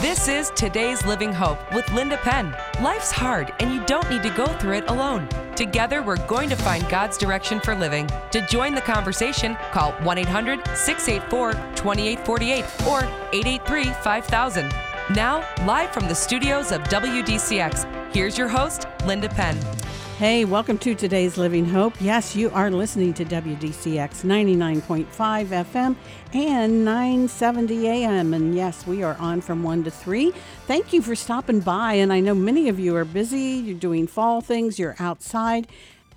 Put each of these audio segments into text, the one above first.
This is Today's Living Hope with Linda Penn. Life's hard, and you don't need to go through it alone. Together, we're going to find God's direction for living. To join the conversation, call 1 800 684 2848 or 883 5000. Now, live from the studios of WDCX, here's your host, Linda Penn. Hey, welcome to today's Living Hope. Yes, you are listening to WDCX 99.5 FM and 970 AM. And yes, we are on from 1 to 3. Thank you for stopping by. And I know many of you are busy, you're doing fall things, you're outside.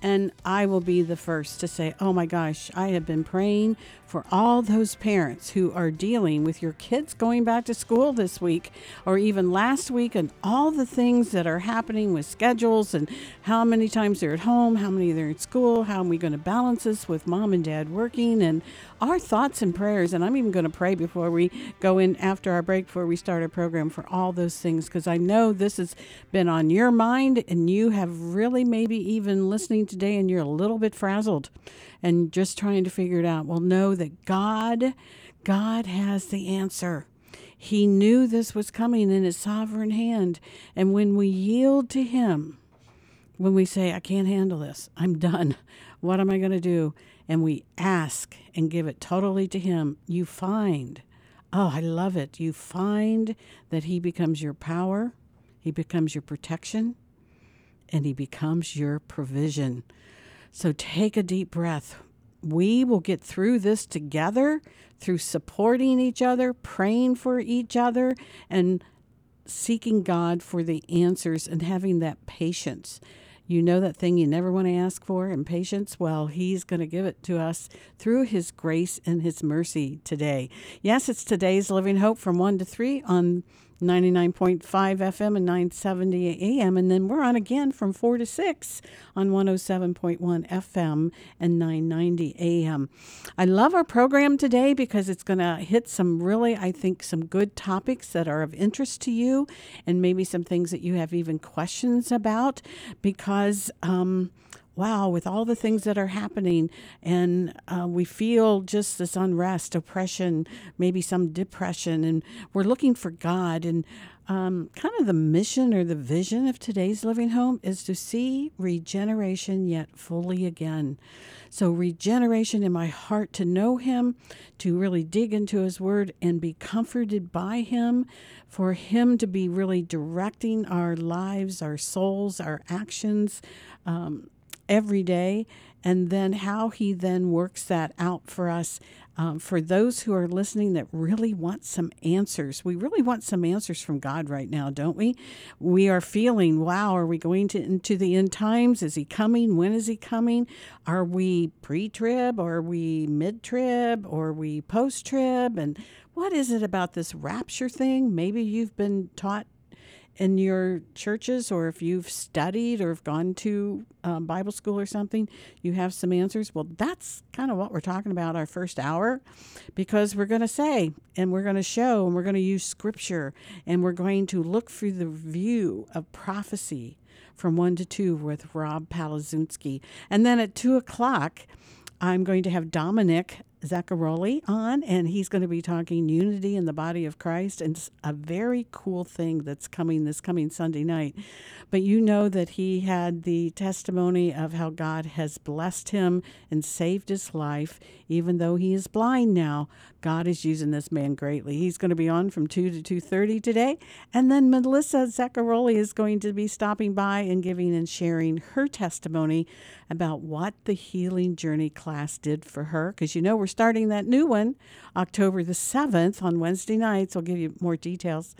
And I will be the first to say, oh my gosh, I have been praying for all those parents who are dealing with your kids going back to school this week or even last week and all the things that are happening with schedules and how many times they're at home, how many they're in school, how are we going to balance this with mom and dad working and our thoughts and prayers. And I'm even going to pray before we go in after our break, before we start our program for all those things because I know this has been on your mind and you have really maybe even listening today and you're a little bit frazzled and just trying to figure it out. Well, know that God, God has the answer. He knew this was coming in his sovereign hand. And when we yield to him, when we say, I can't handle this, I'm done, what am I going to do? And we ask and give it totally to him, you find, oh, I love it. You find that he becomes your power, he becomes your protection, and he becomes your provision. So take a deep breath. We will get through this together through supporting each other, praying for each other, and seeking God for the answers and having that patience. You know that thing you never want to ask for and patience? Well, He's going to give it to us through His grace and His mercy today. Yes, it's today's Living Hope from 1 to 3 on 99.5 FM and 970 AM. And then we're on again from 4 to 6 on 107.1 FM and 990 AM. I love our program today because it's going to hit some really, I think, some good topics that are of interest to you and maybe some things that you have even questions about because, um, wow, with all the things that are happening, and uh, we feel just this unrest, oppression, maybe some depression, and we're looking for God. And um, kind of the mission or the vision of today's Living Hope is to see regeneration yet fully again. So, regeneration in my heart to know Him, to really dig into His Word and be comforted by Him, for Him to be really directing our lives, our souls, our actions. Um, every day, and then how he then works that out for us. Um, for those who are listening that really want some answers, we really want some answers from God right now, don't we? We are feeling, wow, are we going to into the end times? Is he coming? When is he coming? Are we pre-trib? Are we mid-trib? Or are we post-trib? And what is it about this rapture thing? Maybe you've been taught in your churches or if you've studied or have gone to um, Bible school or something, you have some answers. Well, that's kind of what we're talking about our first hour because we're going to say and we're going to show and we're going to use scripture and we're going to look through the view of prophecy from 1 to 2 with Rob Palazunsky. And then at 2 o'clock, I'm going to have Dominic Zaccaroli on, and he's going to be talking unity in the body of Christ. And it's a very cool thing that's coming this coming Sunday night. But you know that he had the testimony of how God has blessed him and saved his life, even though he is blind now. God is using this man greatly. He's going to be on from 2 to 2:30 today, and then Melissa Zaccaroli is going to be stopping by and giving and sharing her testimony about what the healing journey class did for her because you know we're starting that new one October the 7th on Wednesday nights. I'll give you more details.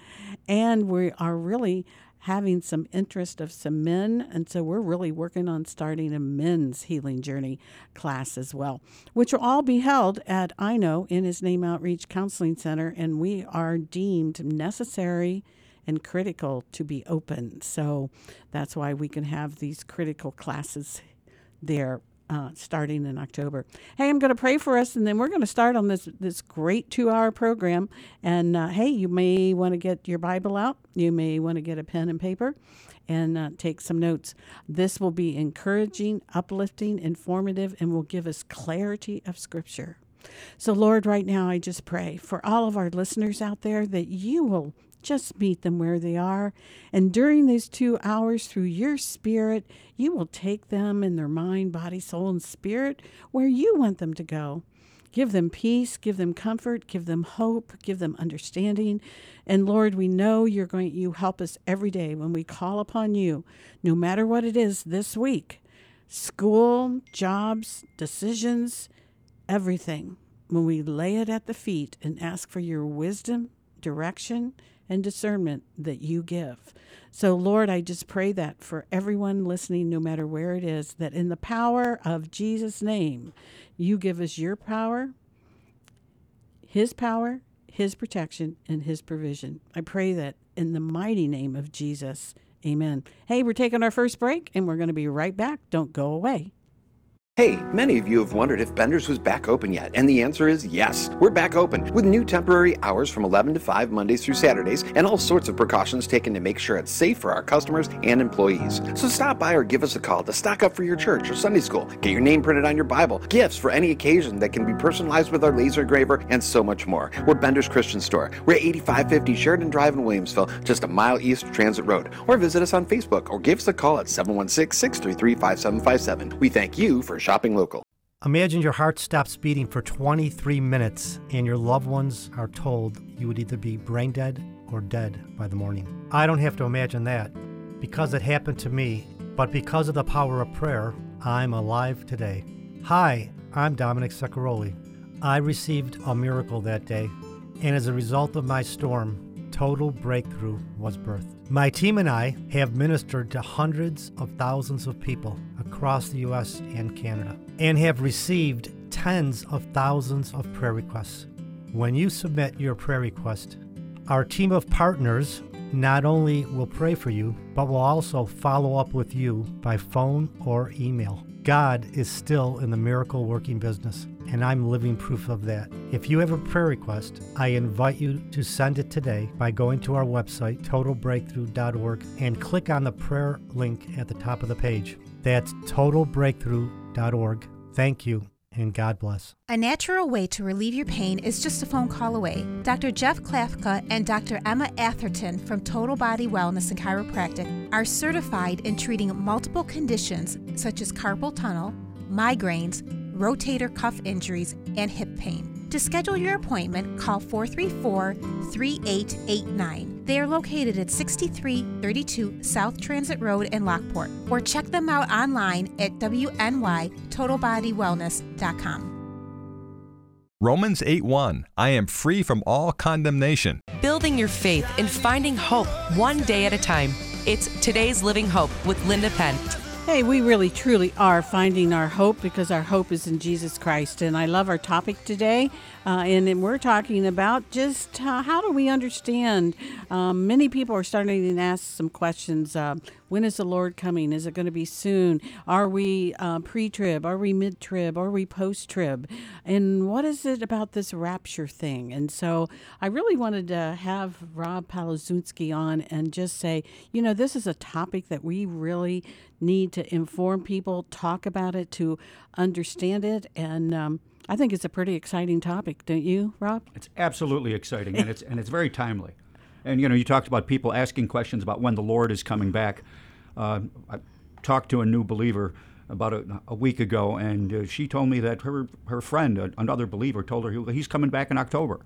And we are really having some interest of some men. And so we're really working on starting a men's healing journey class as well, which will all be held at I know in his name outreach counseling center. And we are deemed necessary and critical to be open. So that's why we can have these critical classes there uh, starting in October. Hey, I'm going to pray for us, and then we're going to start on this this great two hour program. And uh, hey, you may want to get your Bible out. You may want to get a pen and paper, and uh, take some notes. This will be encouraging, uplifting, informative, and will give us clarity of Scripture. So, Lord, right now I just pray for all of our listeners out there that you will Just meet them where they are. And during these two hours, through your spirit, you will take them in their mind, body, soul, and spirit where you want them to go. Give them peace, give them comfort, give them hope, give them understanding. And Lord, we know you're going you help us every day when we call upon you, no matter what it is this week. School, jobs, decisions, everything. When we lay it at the feet and ask for your wisdom, direction, and discernment that you give. So, Lord, I just pray that for everyone listening, no matter where it is, that in the power of Jesus' name, you give us your power, His power, His protection, and His provision. I pray that in the mighty name of Jesus. Amen. Hey, we're taking our first break and we're going to be right back. Don't go away. Hey, many of you have wondered if Bender's was back open yet, and the answer is yes. We're back open with new temporary hours from 11 to 5 Mondays through Saturdays, and all sorts of precautions taken to make sure it's safe for our customers and employees. So stop by or give us a call to stock up for your church or Sunday school, get your name printed on your Bible, gifts for any occasion that can be personalized with our laser engraver, and so much more. We're Bender's Christian Store. We're at 8550 Sheridan Drive in Williamsville, just a mile east of Transit Road. Or visit us on Facebook or give us a call at 716 633 5757. We thank you for shopping local. Imagine your heart stops beating for 23 minutes and your loved ones are told you would either be brain dead or dead by the morning. I don't have to imagine that because it happened to me, but because of the power of prayer, I'm alive today. Hi, I'm Dominic Zaccaroli. I received a miracle that day, and as a result of my storm, total breakthrough was birthed. My team and I have ministered to hundreds of thousands of people across the U.S. and Canada and have received tens of thousands of prayer requests. When you submit your prayer request, our team of partners not only will pray for you, but will also follow up with you by phone or email. God is still in the miracle working business, and I'm living proof of that. If you have a prayer request, I invite you to send it today by going to our website, totalbreakthrough.org, and click on the prayer link at the top of the page. That's totalbreakthrough.org. Thank you and God bless. A natural way to relieve your pain is just a phone call away. Dr. Jeff Klafka and Dr. Emma Atherton from Total Body Wellness and Chiropractic are certified in treating multiple conditions such as carpal tunnel, migraines, rotator cuff injuries, and hip pain. To schedule your appointment, call 434 3889. They are located at 6332 South Transit Road in Lockport, or check them out online at wnytotalbodywellness.com. Romans 8:1 I am free from all condemnation. Building your faith and finding hope one day at a time. It's today's Living Hope with Linda Penn. Hey, we really truly are finding our hope because our hope is in Jesus Christ. And I love our topic today. Uh, and, we're talking about just uh, how do we understand? Um, many people are starting to ask some questions. Uh, when is the Lord coming? Is it going to be soon? Are we uh, pre trib? Are we mid trib? Are we post trib? And what is it about this rapture thing? And so I really wanted to have Rob Palazunski on and just say, you know, this is a topic that we really need to inform people, talk about it, to understand it. And, um, I think it's a pretty exciting topic, don't you, Rob? It's absolutely exciting, and it's and it's very timely. And you know, you talked about people asking questions about when the Lord is coming back. Uh, I talked to a new believer about a, a week ago, and uh, she told me that her her friend, another believer, told her he, he's coming back in October.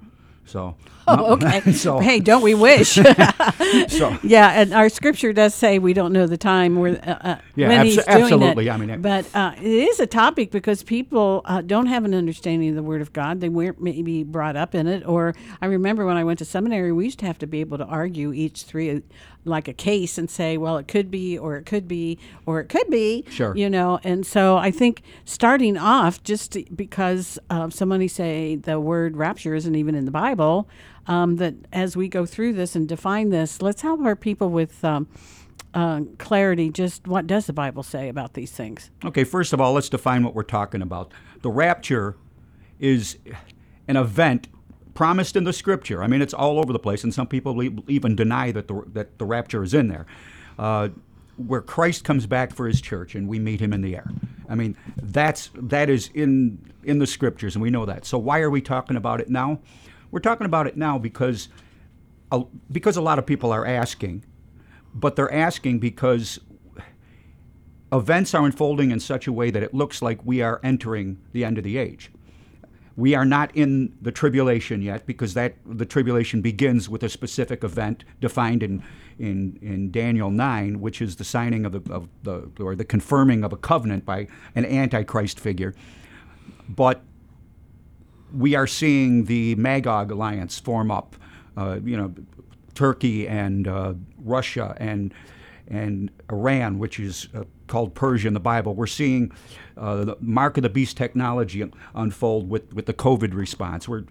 So, oh, okay. so, hey, don't we wish? so, yeah, and our scripture does say we don't know the time where uh, uh, yeah, when abso- he's doing absolutely. it. I mean, but uh, it is a topic because people uh, don't have an understanding of the Word of God. They weren't maybe brought up in it. Or I remember when I went to seminary, we used to have to be able to argue each three like a case and say, well, it could be, or it could be, or it could be. Sure. You know, and so I think starting off, just because uh, somebody say the word rapture isn't even in the Bible, um, that as we go through this and define this, let's help our people with. Um, uh, clarity, just what does the Bible say about these things? Okay, first of all, let's define what we're talking about. The rapture is an event promised in the scripture. I mean, it's all over the place, and some people even deny that the, that the rapture is in there. Uh, where Christ comes back for his church and we meet him in the air. I mean, that's that is in in the scriptures and we know that. So why are we talking about it now? We're talking about it now because a, because a lot of people are asking, but they're asking because events are unfolding in such a way that it looks like we are entering the end of the age. We are not in the tribulation yet because that the tribulation begins with a specific event defined in in, in Daniel 9, which is the signing of the, of the or the confirming of a covenant by an antichrist figure. But we are seeing the Magog alliance form up. Uh, you know, Turkey and uh, Russia and and Iran, which is uh, called Persia in the Bible. We're seeing uh, the mark of the beast technology unfold with, with the COVID response. We're,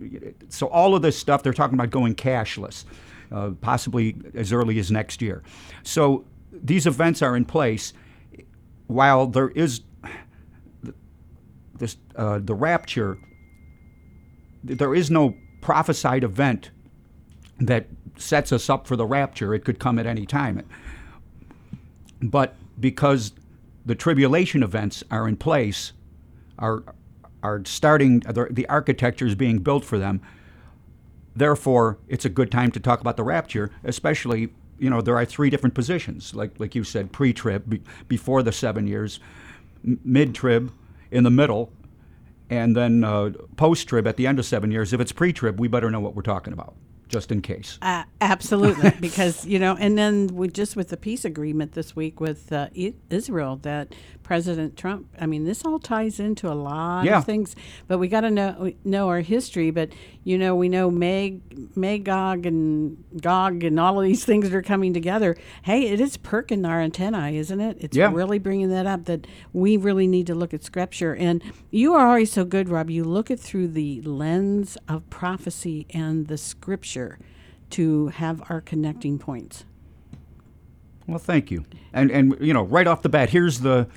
so all of this stuff, they're talking about going cashless, uh, possibly as early as next year. So these events are in place. While there is this, uh, the rapture, there is no prophesied event that sets us up for the rapture. It could come at any time. But because the tribulation events are in place, are are starting the architecture is being built for them. Therefore, it's a good time to talk about the rapture, especially you know there are three different positions, like like you said, pre-trib, be, before the seven years, mid-trib, in the middle, and then uh, post-trib at the end of seven years. If it's pre-trib, we better know what we're talking about just in case. Uh, absolutely, because you know, and then we just with the peace agreement this week with uh, Israel that President Trump. I mean, this all ties into a lot yeah. of things, but we got to know know our history. But you know, we know Mag, Magog and Gog and all of these things are coming together. Hey, it is perking our antennae, isn't it? It's yeah. really bringing that up that we really need to look at Scripture. And you are always so good, Rob. You look it through the lens of prophecy and the Scripture to have our connecting points. Well, thank you. And and you know, right off the bat, here's the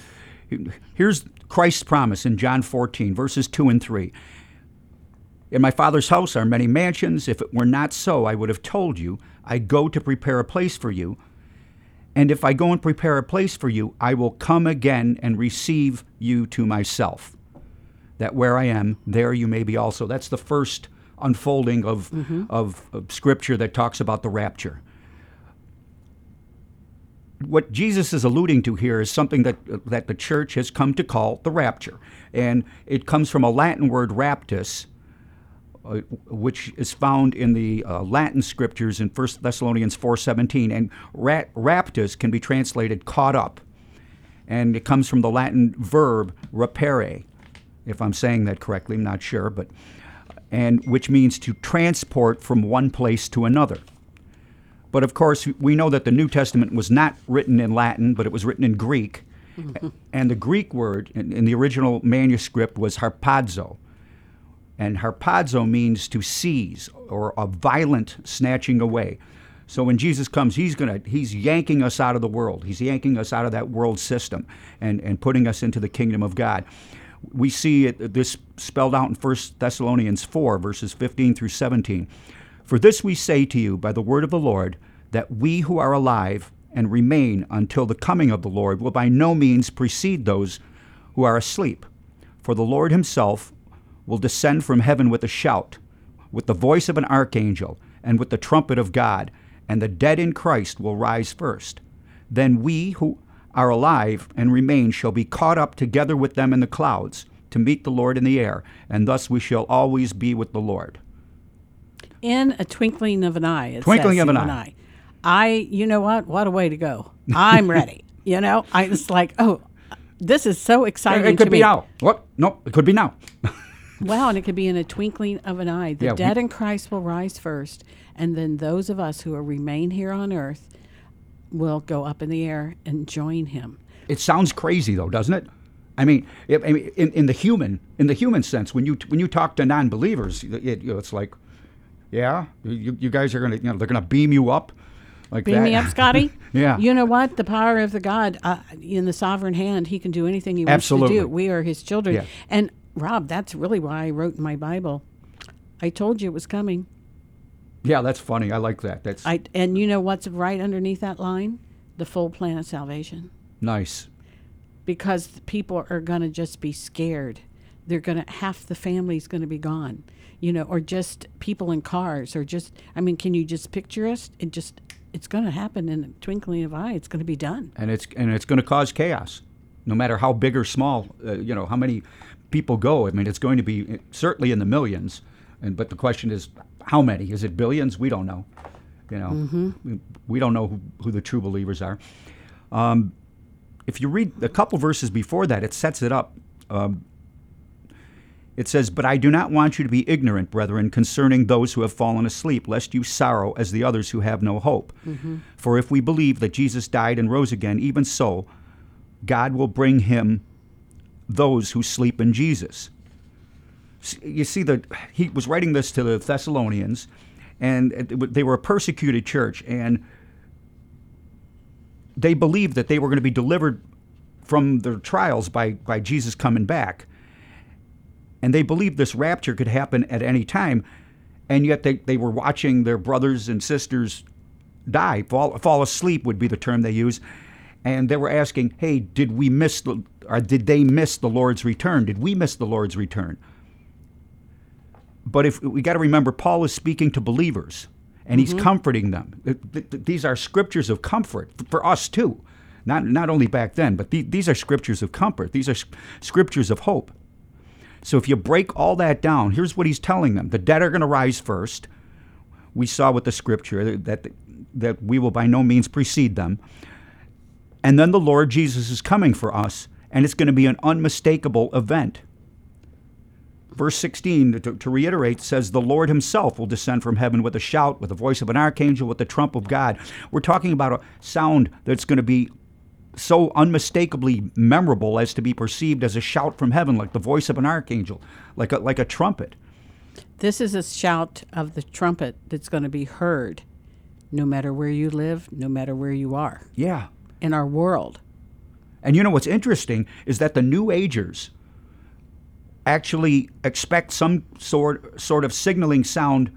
Here's Christ's promise in John 14, verses 2 and 3. In my Father's house are many mansions. If it were not so, I would have told you, I go to prepare a place for you. And if I go and prepare a place for you, I will come again and receive you to myself. That where I am, there you may be also. That's the first unfolding of, mm-hmm. of, of Scripture that talks about the rapture. What Jesus is alluding to here is something that that the church has come to call the rapture, and it comes from a Latin word raptus, uh, which is found in the uh, Latin scriptures in 1 Thessalonians 4:17, and raptus can be translated caught up, and it comes from the Latin verb rapere, if I'm saying that correctly, I'm not sure, but and which means to transport from one place to another. But of course, we know that the New Testament was not written in Latin, but it was written in Greek. Mm-hmm. And the Greek word in, in, the original manuscript was harpazo. And harpazo means to seize or a violent snatching away. So when Jesus comes, he's gonna he's yanking us out of the world. He's yanking us out of that world system and, and putting us into the kingdom of God. We see it, this spelled out in 1 Thessalonians 4, verses 15 through 17. For this we say to you by the word of the Lord, that we who are alive and remain until the coming of the Lord will by no means precede those who are asleep. For the Lord himself will descend from heaven with a shout, with the voice of an archangel, and with the trumpet of God, and the dead in Christ will rise first. Then we who are alive and remain shall be caught up together with them in the clouds to meet the Lord in the air, and thus we shall always be with the Lord in a twinkling of an eye. twinkling of an eye. eye. I, you know what? What a way to go! I'm ready. you know, I was like, oh, this is so exciting. It, it could be now. What? Nope. It could be now. wow, and it could be in a twinkling of an eye. The yeah, dead we, in Christ will rise first, and then those of us who are remain here on earth will go up in the air and join Him. It sounds crazy, though, doesn't it? I mean, it, I mean in, in the human in the human sense, when you when you talk to non-believers, it, you know, it's like yeah, you, you guys are gonna, you know, they're gonna beam you up. Like beam that. me up, Scotty. yeah. You know what? The power of the God uh, in the sovereign hand, He can do anything He wants Absolutely. to do. We are His children. Yeah. And Rob, that's really why I wrote in my Bible. I told you it was coming. Yeah, that's funny. I like that. That's I and you know what's right underneath that line? The full plan of salvation. Nice. Because people are going to just be scared they're going to half the family's going to be gone, you know, or just people in cars, or just I mean, can you just picture us? It just it's going to happen in a twinkling of an eye. It's going to be done. and it's and it's going to cause chaos, no matter how big or small. Uh, you know how many people go. I mean, it's going to be certainly in the millions. And but the question is, how many? Is it billions? We don't know. You know, we, we don't know who, who the true believers are. Um, if you read a couple verses before that, it sets it up. Um, it says, But I do not want you to be ignorant, brethren, concerning those who have fallen asleep, lest you sorrow as the others who have no hope. For if we believe that Jesus died and rose again, even so, God will bring him those who sleep in Jesus. You see, that he was writing this to the Thessalonians, and they were a persecuted church, and they believed that they were going to be delivered from their trials by, by Jesus coming back. And they believed this rapture could happen at any time, and yet they, they were watching their brothers and sisters die, fall, fall asleep would be the term they use. And they were asking, hey, did we miss the, or did they miss the Lord's return? Did we miss the Lord's return? But if we got to remember, Paul is speaking to believers and he's mm-hmm. comforting them. Th- th- th- These are scriptures of comfort for us too, not not only back then, but these are scriptures of comfort. These are scriptures of hope. So if you break all that down, here's what he's telling them: the dead are going to rise first. We saw with the scripture that that we will by no means precede them, and then the Lord Jesus is coming for us, and it's going to be an unmistakable event. Verse 16, to, to reiterate, says, The Lord Himself will descend from heaven with a shout, with the voice of an archangel, with the trump of God. We're talking about a sound that's going to be so unmistakably memorable as to be perceived as a shout from heaven, like the voice of an archangel, like a, like a trumpet. This is a shout of the trumpet that's going to be heard no matter where you live, no matter where you are Yeah. in our world. And you know what's interesting is that the New Agers actually expect some sort sort of signaling sound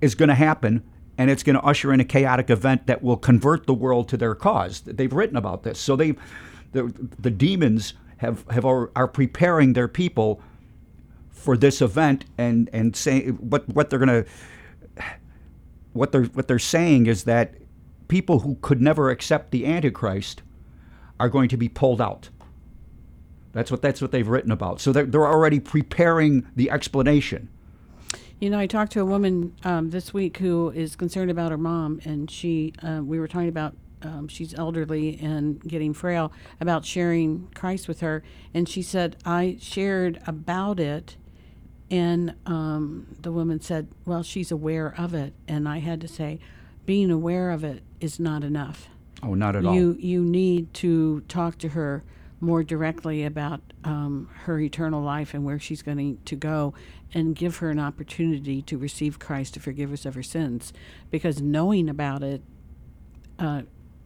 is going to happen, and it's going to usher in a chaotic event that will convert the world to their cause. They've written about this, so they, the, the demons have have are, are preparing their people for this event, and and saying what what they're going to what they're what they're saying is that people who could never accept the Antichrist are going to be pulled out. That's what that's what they've written about. So they're, they're already preparing the explanation. You know, I talked to a woman um, this week who is concerned about her mom, and she, uh, we were talking about, um, she's elderly and getting frail, about sharing Christ with her. And she said, I shared about it, and um, the woman said, Well, she's aware of it. And I had to say, being aware of it is not enough. Oh, not at all. You you need to talk to her more directly about um, her eternal life and where she's going to go, and give her an opportunity to receive Christ to forgive us of her sins, because knowing about it uh,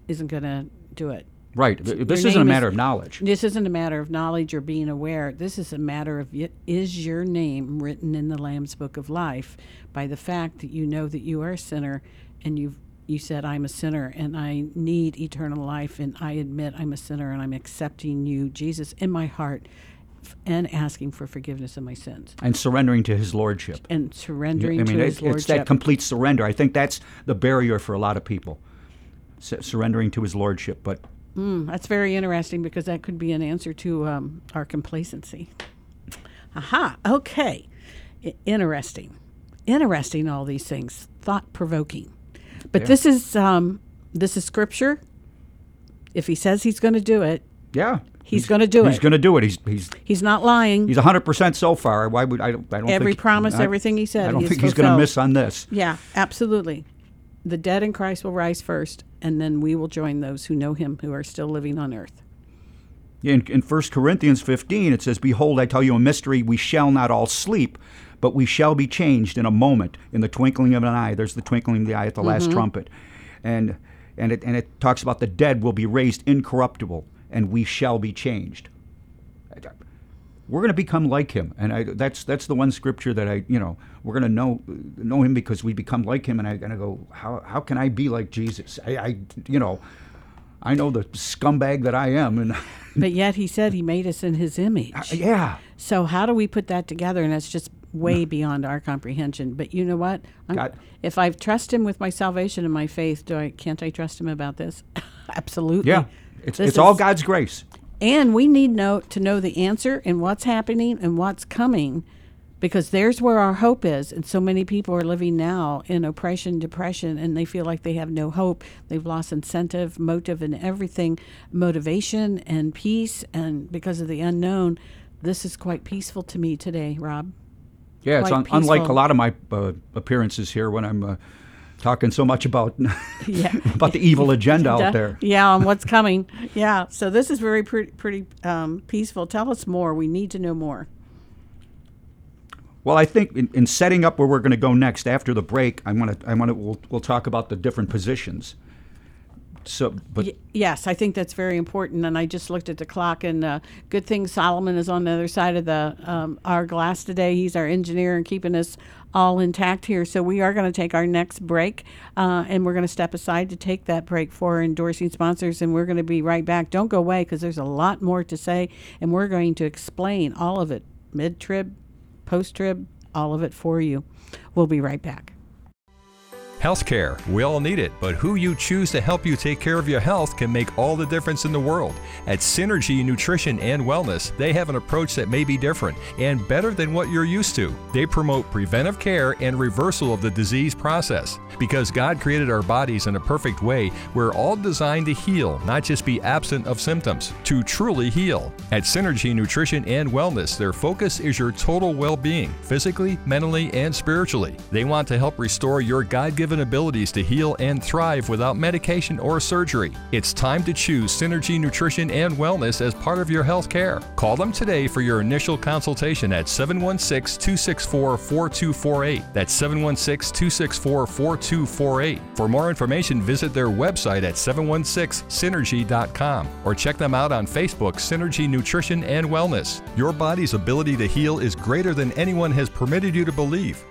isn't going to do it. right. This isn't a name is- matter of knowledge. This isn't a matter of knowledge or being aware. This is a matter of is your name written in the Lamb's Book of Life by the fact that you know that you are a sinner and you've you said I'm a sinner and I need eternal life and I admit I'm a sinner and I'm accepting you Jesus in my heart and asking for forgiveness of my sins And surrendering to His lordship. and surrendering I mean, to his it's lordship. that complete surrender. I think that's the barrier for a lot of people, S- surrendering to His lordship. But Mm, that's very interesting because that could be an answer to um, our complacency. Aha, okay. I- interesting. Interesting, all these things. Thought provoking. But this is um, this is scripture. If he says he's going to do it, yeah, He's gonna do He's it. He's going to do it. He's he's he's not lying. he's 100 percent so far. Why would I? don't- I don't Every think, promise, I- everything he said, I don't he think he's going to miss on this. yeah, absolutely. The dead in Christ will rise first, and then we will join those who know him who are still living on earth. In, in 1 Corinthians 15, it says, Behold, I tell you a mystery. We shall not all sleep, but we shall be changed in a moment, in the twinkling of an eye. There's the twinkling of the eye at the last mm-hmm. trumpet. And, and, it, and it talks about the dead will be raised incorruptible, and we shall be changed. We're going to become like him, and I, that's that's the one scripture that I, you know, we're going to know know him because we become like him. And I going to go, how how can I be like Jesus? I, I you know, I know the scumbag that I am, and But yet he said he made us in his uh, image. yeah, So how do we put that together? And that's just way beyond our comprehension. But you know what? If I trust him with my salvation and my faith, do I can't I trust him about this? Absolutely. yeah, it's This it's all God's grace. And we need know to know the answer and what's happening and what's coming because there's where our hope is. And so many people are living now in oppression, depression, and they feel like they have no hope. They've lost incentive, motive, and everything, motivation and peace. And because of the unknown, this is quite peaceful to me today, Rob. Yeah, it's un- unlike a lot of my uh, appearances here when I'm uh, talking so much about Yeah. about the evil agenda out there. Yeah, and what's coming. Yeah. So this is very pretty, pretty um, peaceful. Tell us more. We need to know more. Well, I think in, in setting up where we're going to go next after the break, I want to I want to we'll, we'll talk about the different positions. So, but Y- yes, I think that's very important. And I just looked at the clock, and uh, good thing Solomon is on the other side of the um, our glass today. He's our engineer and keeping us all intact here. So we are going to take our next break, uh, and we're going to step aside to take that break for endorsing sponsors, and we're going to be right back. Don't go away because there's a lot more to say, and we're going to explain all of it, mid trib, post trib, all of it for you. We'll be right back. Healthcare, we all need it, but who you choose to help you take care of your health can make all the difference in the world. At Synergy Nutrition and Wellness, they have an approach that may be different and better than what you're used to. They promote preventive care and reversal of the disease process. Because God created our bodies in a perfect way, we're all designed to heal, not just be absent of symptoms, to truly heal. At Synergy Nutrition and Wellness, their focus is your total well being, physically, mentally, and spiritually. They want to help restore your God given abilities to heal and thrive without medication or surgery. It's time to choose Synergy Nutrition and Wellness as part of your health care. Call them today for your initial consultation at 716 264 4248. That's 716 264 4248. For more information, visit their website at 716synergy.com or check them out on Facebook, Synergy Nutrition and Wellness. Your body's ability to heal is greater than anyone has permitted you to believe.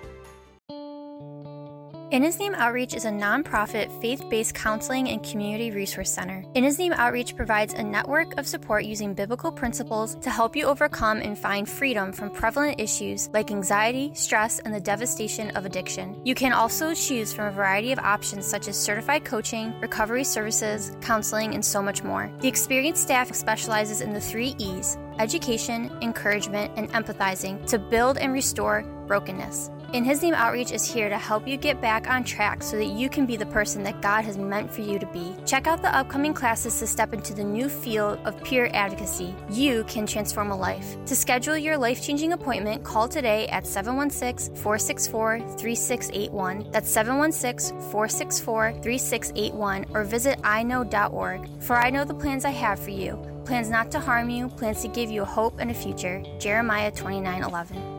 In His Name Outreach is a nonprofit, faith based counseling and community resource center. In His Name Outreach provides a network of support using biblical principles to help you overcome and find freedom from prevalent issues like anxiety, stress, and the devastation of addiction. You can also choose from a variety of options such as certified coaching, recovery services, counseling, and so much more. The experienced staff specializes in the three E's education, encouragement, and empathizing to build and restore brokenness. In His Name Outreach is here to help you get back on track so that you can be the person that God has meant for you to be. Check out the upcoming classes to step into the new field of peer advocacy. You can transform a life. To schedule your life changing appointment, call today at 716 464 3681. That's 716 464 3681 or visit iknow.org. For I know the plans I have for you plans not to harm you, plans to give you hope and a future. Jeremiah 29 11.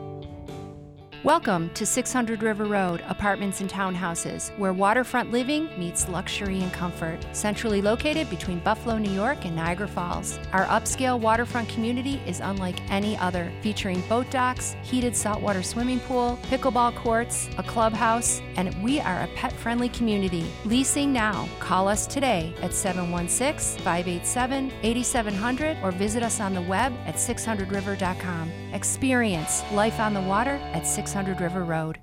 Welcome to 600 River Road, apartments and townhouses, where waterfront living meets luxury and comfort. Centrally located between Buffalo, New York and Niagara Falls, our upscale waterfront community is unlike any other, featuring boat docks, heated saltwater swimming pool, pickleball courts, a clubhouse, and we are a pet friendly community. Leasing now. Call us today at 716 587 8700 or visit us on the web at 600river.com. Experience life on the water at 600 River Road.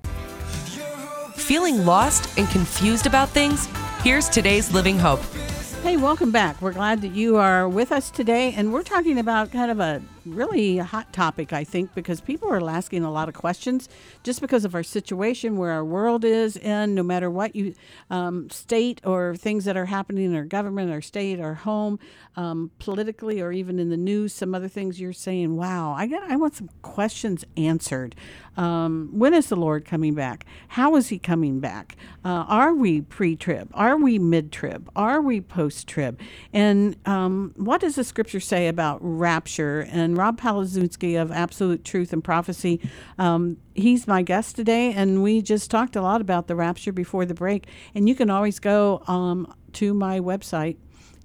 Feeling lost and confused about things? Here's today's Living Hope. Hey, welcome back. We're glad that you are with us today, and we're talking about kind of a really a hot topic, I think, because people are asking a lot of questions just because of our situation, where our world is in, no matter what you um, state or things that are happening in our government, our state, our home, um, politically, or even in the news. Some other things you're saying, "Wow, I got, I want some questions answered." Um, when is the Lord coming back? How is He coming back? Uh, are we pre-trib? Are we mid-trib? Are we post-trib? And um, what does the Scripture say about rapture? And Rob Palazunsky of Absolute Truth and Prophecy, um, he's my guest today, and we just talked a lot about the rapture before the break. And you can always go um, to my website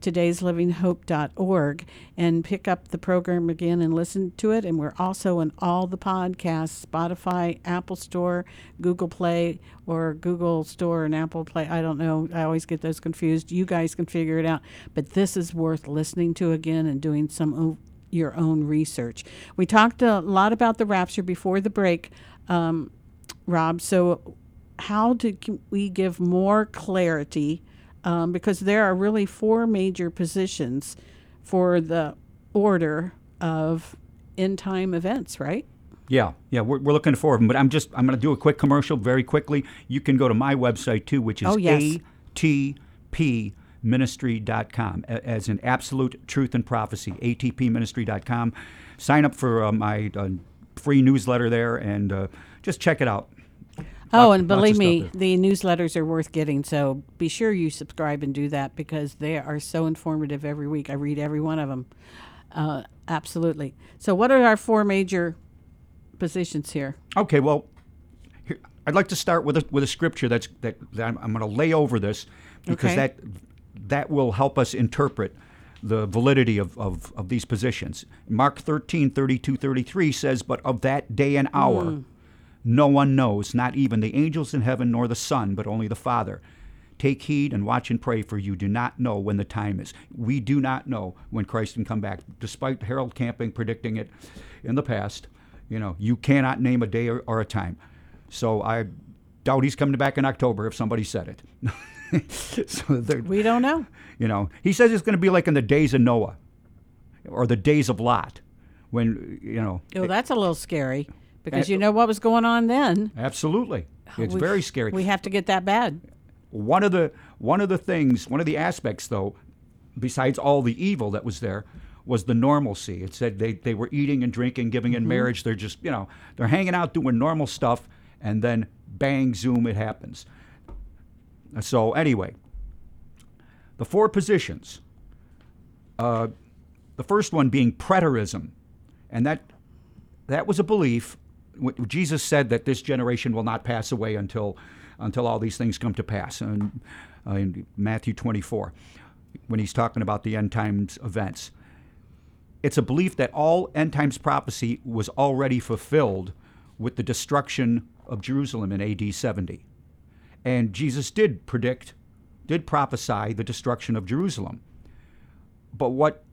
todayslivinghope.org and pick up the program again and listen to it. And we're also in all the podcasts Spotify, Apple Store, Google Play, or Google Store and Apple Play. I don't know. I always get those confused. You guys can figure it out. But this is worth listening to again and doing some your own research. We talked a lot about the rapture before the break, um, Rob. So, how do we give more clarity? Um, because there are really four major positions for the order of end time events, right? Yeah, yeah, we're, we're looking forward. But I'm just I'm going to do a quick commercial very quickly. You can go to my website too, which is oh, yes. ATP ministry.com as an absolute truth and prophecy atpministry.com sign up for uh, my uh, free newsletter there and uh, just check it out. Oh Lot, and believe me the newsletters are worth getting so be sure you subscribe and do that because they are so informative every week. I read every one of them. Uh, absolutely. So what are our four major positions here? Okay well i'd like to start with a, with a scripture that's that, that i'm, I'm going to lay over this because okay. that that will help us interpret the validity of, of, of, these positions. Mark 13, 32, 33 says, But of that day and hour mm. no one knows, not even the angels in heaven nor the Son, but only the Father. Take heed and watch and pray, for you do not know when the time is. We do not know when Christ can come back. Despite Harold Camping predicting it in the past, you know, you cannot name a day or, or a time. So I doubt he's coming back in October if somebody said it. so we don't know. You know, he says it's going to be like in the days of Noah, or the days of Lot, when you know. Oh, that's a little scary because you know what was going on then. Absolutely, it's we, very scary. We have to get that bad. One of the one of the things, one of the aspects, though, besides all the evil that was there, was the normalcy. It said they, they were eating and drinking, giving in mm-hmm. marriage. They're just, you know, they're hanging out doing normal stuff, and then bang, zoom, it happens. So, anyway, the four positions. Uh, the first one being preterism, and that that was a belief. Jesus said that this generation will not pass away until until all these things come to pass. And uh, in Matthew 24, when he's talking about the end times events, it's a belief that all end times prophecy was already fulfilled with the destruction of Jerusalem in AD 70. And Jesus did predict, did prophesy the destruction of Jerusalem. But what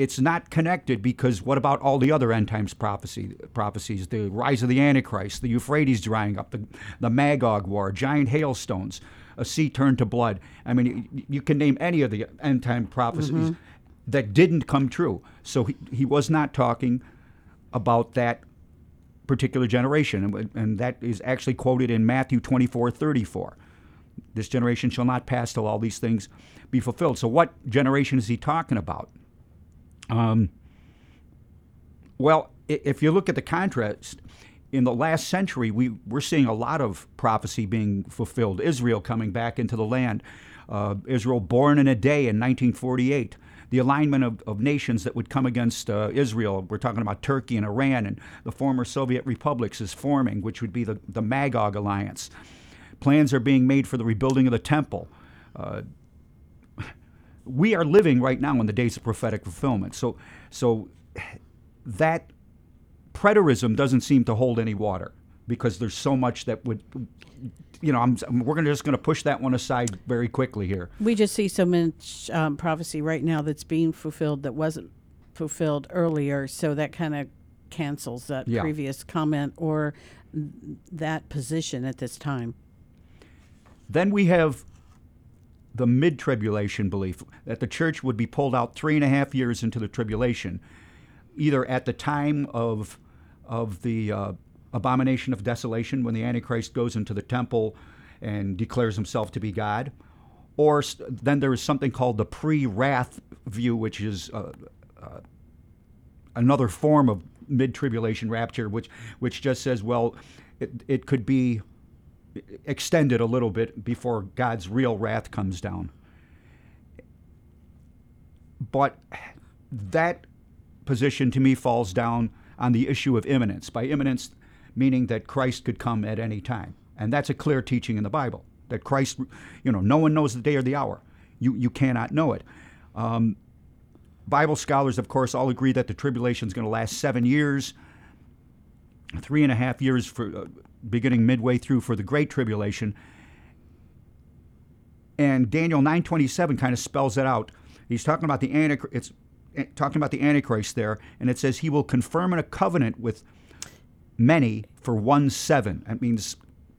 it's not connected because what about all the other end times prophecy, prophecies? The rise of the Antichrist, the Euphrates drying up, the, the Magog war, giant hailstones, a sea turned to blood. I mean, you, you can name any of the end time prophecies mm-hmm. that didn't come true. So he, he was not talking about that particular generation. And, and that is actually quoted in Matthew 24 34. This generation shall not pass till all these things be fulfilled. So, what generation is he talking about? Um, well, if you look at the contrast, in the last century, we, we're seeing a lot of prophecy being fulfilled. Israel coming back into the land, uh, Israel born in a day in 1948 the alignment of, of nations that would come against uh, Israel. We're talking about Turkey and Iran and the former Soviet republics is forming, which would be the, the Magog alliance. Plans are being made for the rebuilding of the temple. Uh, we are living right now in the days of prophetic fulfillment. So, so that preterism doesn't seem to hold any water because there's so much that would you know, I'm, we're gonna, just going to push that one aside very quickly here. We just see so much um, prophecy right now that's being fulfilled that wasn't fulfilled earlier, so that kind of cancels that yeah. previous comment or that position at this time. Then we have the mid tribulation belief that the church would be pulled out three and a half years into the tribulation, either at the time of, of the uh, abomination of desolation when the Antichrist goes into the temple and declares himself to be God. Or then there is something called the pre wrath view, which is uh, uh, another form of mid tribulation rapture, which, which just says, well, it, it could be extended a little bit before God's real wrath comes down. But that position to me falls down on the issue of imminence. By imminence, meaning that Christ could come at any time. And that's a clear teaching in the Bible that Christ, you know, no one knows the day or the hour. you, you cannot know it. Um, Bible scholars, of course, all agree that the tribulation is going to last seven years, three and a half years for uh, beginning midway through for the Great Tribulation. And Daniel 9:27 kind of spells it out. He's talking about the Antichrist. It's eh, talking about the Antichrist there, and it says he will confirm in a covenant with many for one seven. That means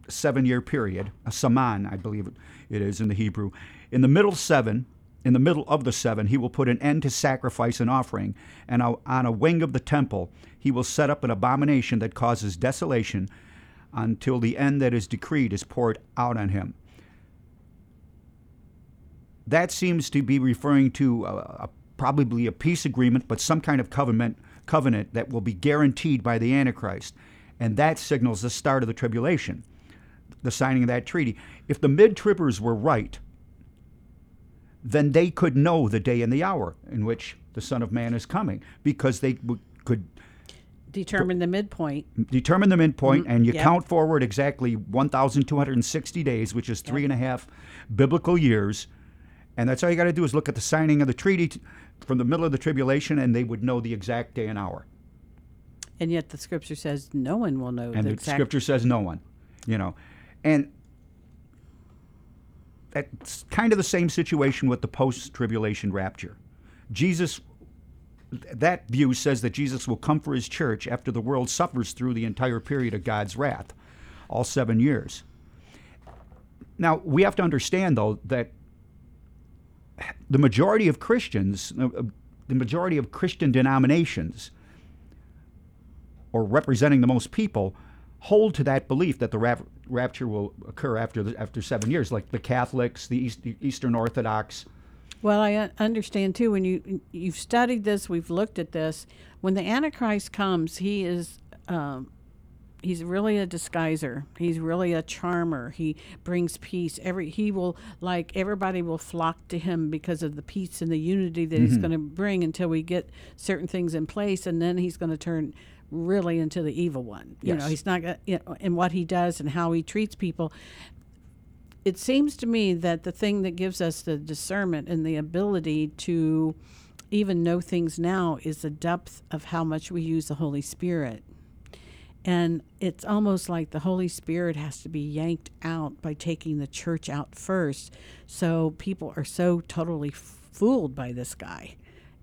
seven year period, a saman, I believe it is in the Hebrew. In the middle seven, in the middle of the seven, he will put an end to sacrifice and offering, and on a wing of the temple, he will set up an abomination that causes desolation until the end that is decreed is poured out on him. That seems to be referring to a, a, probably a peace agreement, but some kind of covenant, covenant that will be guaranteed by the Antichrist. And that signals the start of the tribulation, the signing of that treaty. If the mid tribbers were right, then they could know the day and the hour in which the Son of Man is coming because they w- could determine the midpoint. Determine the midpoint, Mhm, and you yep. count forward exactly 1,260 days, which is three and a half biblical years. And that's all you got to do is look at the signing of the treaty t- from the middle of the tribulation, and they would know the exact day and hour. And yet the scripture says no one will know and the the scripture says no one you know. And that's kind of the same situation with the post-tribulation rapture. Jesus that view says that jesus will come for his church after the world suffers through the entire period of god's wrath all seven years. Now we have to understand though that the majority of christians uh, uh, the majority of christian denominations or representing the most people hold to that belief that the rap- rapture will occur after the, after seven years, like the Catholics, the, East, the Eastern Orthodox. Well, I understand too. When you you've studied this, we've looked at this. When the Antichrist comes, he is um, he's really a disguiser. He's really a charmer. He brings peace. Every he will like everybody will flock to him because of the peace and the unity that he's Mhm. going to bring until we get certain things in place, and then he's going to turn really into the evil one. You know, he's not gonna, you know, in what he does and how he treats people it seems to me that the thing that gives us the discernment and the ability to even know things now is the depth of how much we use the Holy Spirit. And it's almost like the Holy Spirit has to be yanked out by taking the church out first. So people are so totally fooled by this guy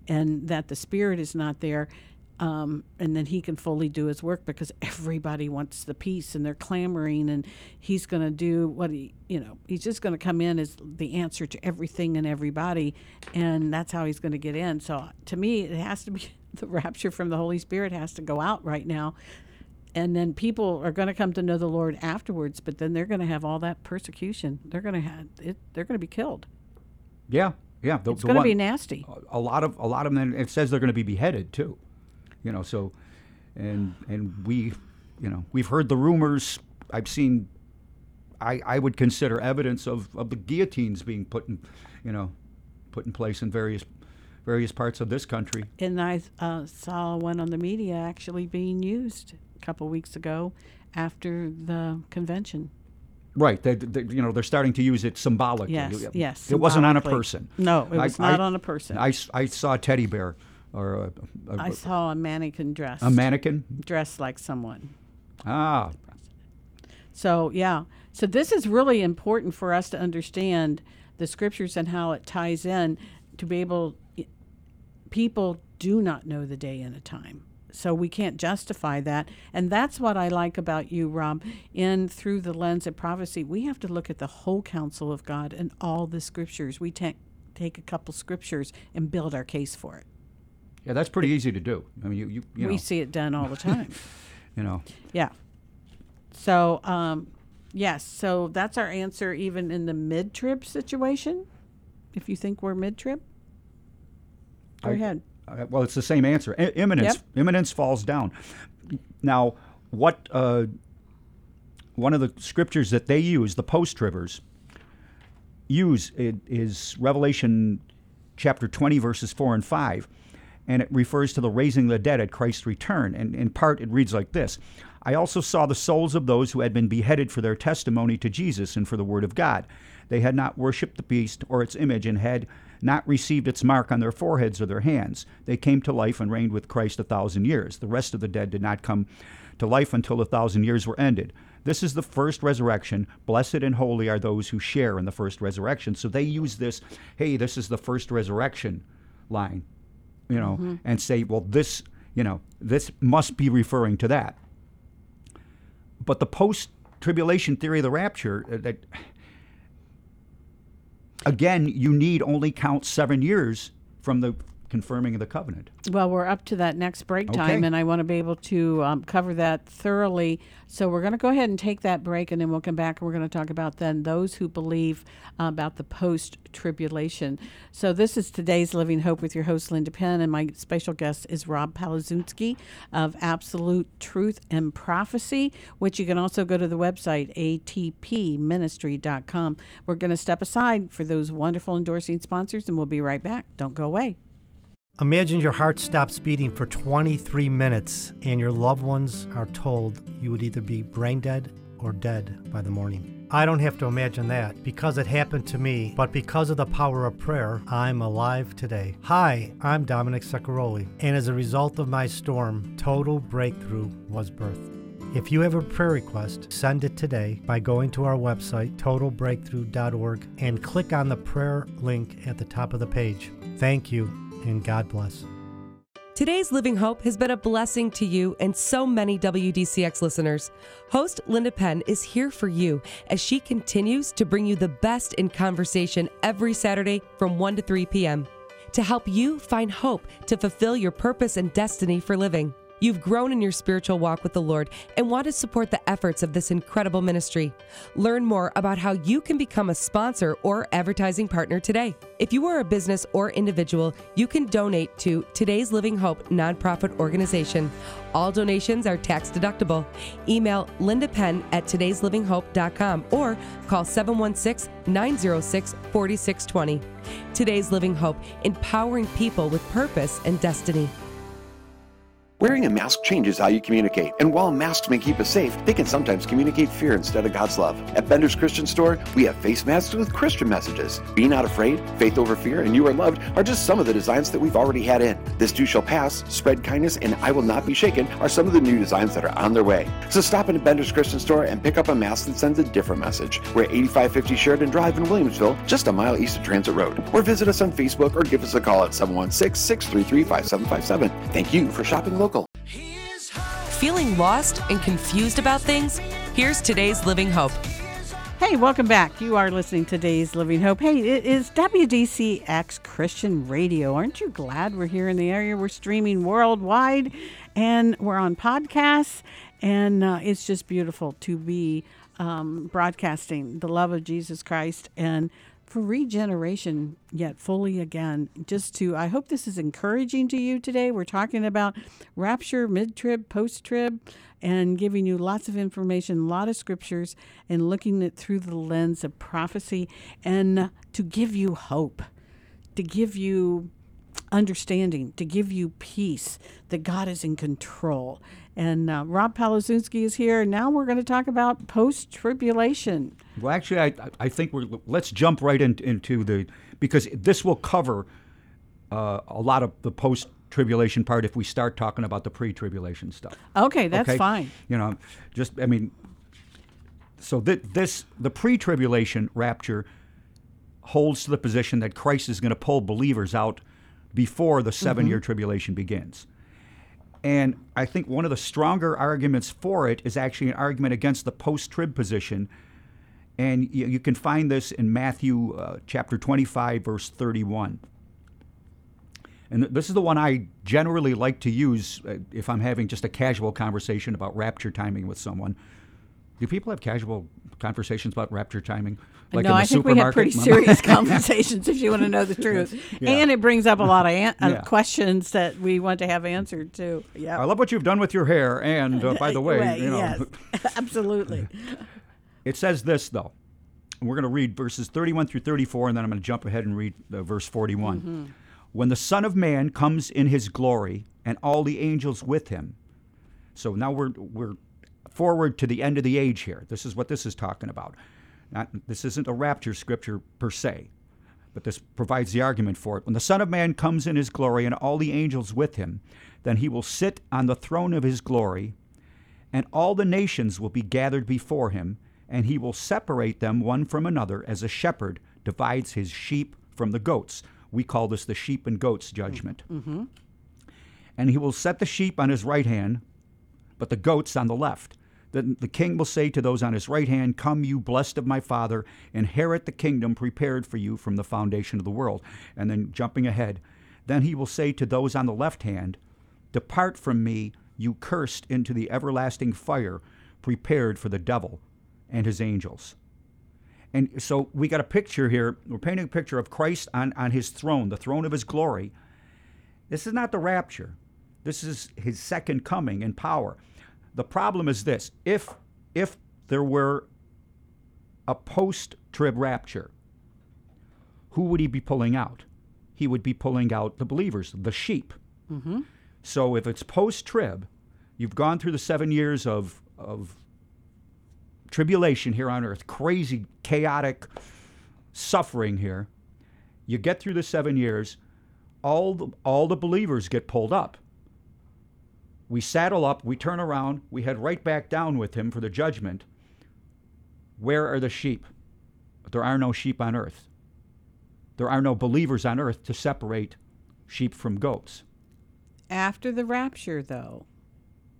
and that the Spirit is not there. Um, and then he can fully do his work because everybody wants the peace and they're clamoring and he's going to do what he you know he's just going to come in as the answer to everything and everybody and that's how he's going to get in so to me it has to be the rapture from the holy spirit has to go out right now and then people are going to come to know the lord afterwards but then they're going to have all that persecution they're going to have it they're going to be killed Yeah, yeah. The, It's gonna be nasty. A, a lot of a lot of them. It says they're going to be beheaded too. You know, so and and we, you know, we've heard the rumors. I've seen. I, I would consider evidence of, of the guillotines being put in, you know, put in place in various various parts of this country. And I uh, saw one on the media actually being used a couple weeks ago after the convention. Right. They, they, you know, they're starting to use it symbolically. Yes, yes, It wasn't on a person. No, it was not on a person. I, I saw a teddy bear or a, a, I saw a mannequin dressed. a mannequin. Dressed like someone. Ah, So, yeah. So, this is really important for us to understand the scriptures and how it ties in to be able. People do not know the day and a time. So, we can't justify that. And that's what I like about you, Rob. In through the lens of prophecy, we have to look at the whole counsel of God and all the scriptures. We take take a couple scriptures and build our case for it. Yeah, that's pretty easy to do. I mean, you, you, you we know, see it done all the time. you know. Yeah. So, um, yes. So that's our answer, even in the mid trib situation. If you think we're mid trib, go I- ahead. Uh, well, it's the same answer. I- imminence, Yep. imminence falls down. Now, what uh, one of the scriptures that they use, the post-tribbers, use it is Revelation chapter 20, verses 4 and 5. And it refers to the raising of the dead at Christ's return. And in part, it reads like this I also saw the souls of those who had been beheaded for their testimony to Jesus and for the word of God. They had not worshipped the beast or its image and had not received its mark on their foreheads or their hands. They came to life and reigned with Christ a thousand years. The rest of the dead did not come to life until the thousand years were ended. This is the first resurrection. Blessed and holy are those who share in the first resurrection. So they use this, hey, this is the first resurrection line, you know, mm-hmm. and say, well, this, you know, this must be referring to that. But the post tribulation theory of the rapture, uh, that again, you need only count seven years from the confirming of the covenant. Well, we're up to that next break time, okay. and I want to be able to um, cover that thoroughly. So we're going to go ahead and take that break, and then we'll come back and we're going to talk about then those who believe uh, about the post tribulation. So this is today's Living Hope with your host, Linda Penn, and my special guest is Rob Palazunsky of Absolute Truth and Prophecy, which you can also go to the website, atpministry.com. We're going to step aside for those wonderful endorsing sponsors, and we'll be right back. Don't go away. Imagine your heart stops beating for 23 minutes and your loved ones are told you would either be brain dead or dead by the morning. I don't have to imagine that because it happened to me, but because of the power of prayer, I'm alive today. Hi, I'm Dominic Zaccaroli, and as a result of my storm, total breakthrough was birthed. If you have a prayer request, send it today by going to our website, totalbreakthrough.org, and click on the prayer link at the top of the page. Thank you and God bless. Today's Living Hope has been a blessing to you and so many WDCX listeners. Host Linda Penn is here for you as she continues to bring you the best in conversation every Saturday from 1 to 3 p.m. to help you find hope to fulfill your purpose and destiny for living. You've grown in your spiritual walk with the Lord and want to support the efforts of this incredible ministry. Learn more about how you can become a sponsor or advertising partner today. If you are a business or individual, you can donate to Today's Living Hope nonprofit organization. All donations are tax deductible. Email Linda Penn at today'slivinghope.com or call 716 906 4620. Today's Living Hope, empowering people with purpose and destiny. Wearing a mask changes how you communicate, and while masks may keep us safe, they can sometimes communicate fear instead of God's love. At Bender's Christian Store, we have face masks with Christian messages. Be not afraid, faith over fear, and you are loved are just some of the designs that we've already had in. This too shall pass, spread kindness, and I will not be shaken are some of the new designs that are on their way. So stop in Bender's Christian Store and pick up a mask that sends a different message. We're at 8550 Sheridan Drive in Williamsville, just a mile east of Transit Road. Or visit us on Facebook or give us a call at 716 633 5757. Thank you for shopping local. Feeling lost and confused about things? Here's today's Living Hope. Hey, welcome back. You are listening to today's Living Hope. Hey, it is WDCX Christian Radio. Aren't you glad we're here in the area? We're streaming worldwide and we're on podcasts, and uh, it's just beautiful to be um, broadcasting the love of Jesus Christ and for regeneration yet fully again. Just to, I hope this is encouraging to you today. We're talking about rapture, mid trib, post trib, and giving you lots of information, a lot of scriptures, and looking at through the lens of prophecy and to give you hope, to give you understanding, to give you peace that God is in control. And uh, Rob Palazunsky is here. Now we're going to talk about post tribulation. Well, actually, I, I think we're let's jump right in, into the because this will cover uh, a lot of the post tribulation part if we start talking about the pre tribulation stuff. Okay, that's okay? fine. You know, just I mean, so th- this the pre tribulation rapture holds to the position that Christ is going to pull believers out before the 7 year mm-hmm. tribulation begins. And I think one of the stronger arguments for it is actually an argument against the post trib position. And you, you, can find this in Matthew uh, chapter 25, verse 31. And th- this is the one I generally like to use uh, if I'm having just a casual conversation about rapture timing with someone. Do people have casual conversations about rapture timing? Like no, I think we have pretty serious conversations if you want to know the truth. Yeah. And it brings up a lot of an- uh, yeah. questions that we want to have answered too. Yeah. I love what you've done with your hair. And uh, by the way, you know, yes, absolutely. it says this though. We're going to read verses 31 through 34, and then I'm going to jump ahead and read uh, verse 41. Mm-hmm. When the Son of Man comes in his glory and all the angels with him. So now we're, we're forward to the end of the age here. This is what this is talking about. Not, this isn't a rapture scripture per se, but this provides the argument for it. When the Son of Man comes in his glory and all the angels with him, then he will sit on the throne of his glory, and all the nations will be gathered before him, and he will separate them one from another as a shepherd divides his sheep from the goats. We call this the sheep and goats judgment. Mm-hmm. And he will set the sheep on his right hand, but the goats on the left. Then the king will say to those on his right hand, Come, you blessed of my father, inherit the kingdom prepared for you from the foundation of the world. And then jumping ahead, then he will say to those on the left hand, Depart from me, you cursed, into the everlasting fire prepared for the devil and his angels. And so we got a picture here. We're painting a picture of Christ on, on his throne, the throne of his glory. This is not the rapture. This is his second coming in power. The problem is this if if there were a post trib rapture, who would he be pulling out? He would be pulling out the believers, the sheep. Mm-hmm. So if it's post trib, you've gone through the seven years of, of tribulation here on earth, crazy, chaotic suffering here. You get through the seven years, all the, all the believers get pulled up. We saddle up, we turn around, we head right back down with him for the judgment. Where are the sheep? There are no sheep on earth. There are no believers on earth to separate sheep from goats. After the rapture, though,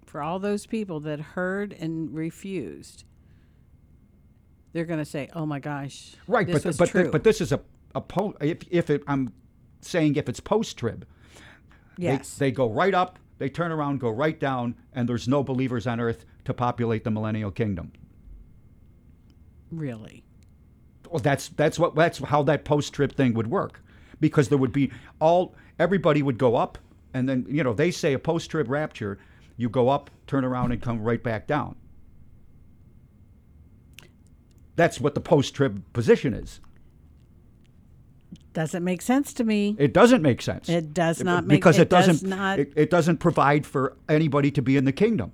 for all those people that heard and refused, they're going to say, "Oh my gosh, right?" This but but but this is a a po- if if it, I'm saying if it's post trib, yes, they, they go right up, they turn around, go right down, and there's no believers on earth to populate the millennial kingdom. really. Well, that's that's what that's how that post trib thing would work, because there would be all everybody would go up, and then you know they say a post trib rapture, you go up, turn around, and come right back down. That's what the post trib position is. Doesn't make sense to me. It doesn't make sense. It does not make- because it it, doesn't. does not- It, it doesn't provide for anybody to be in the kingdom.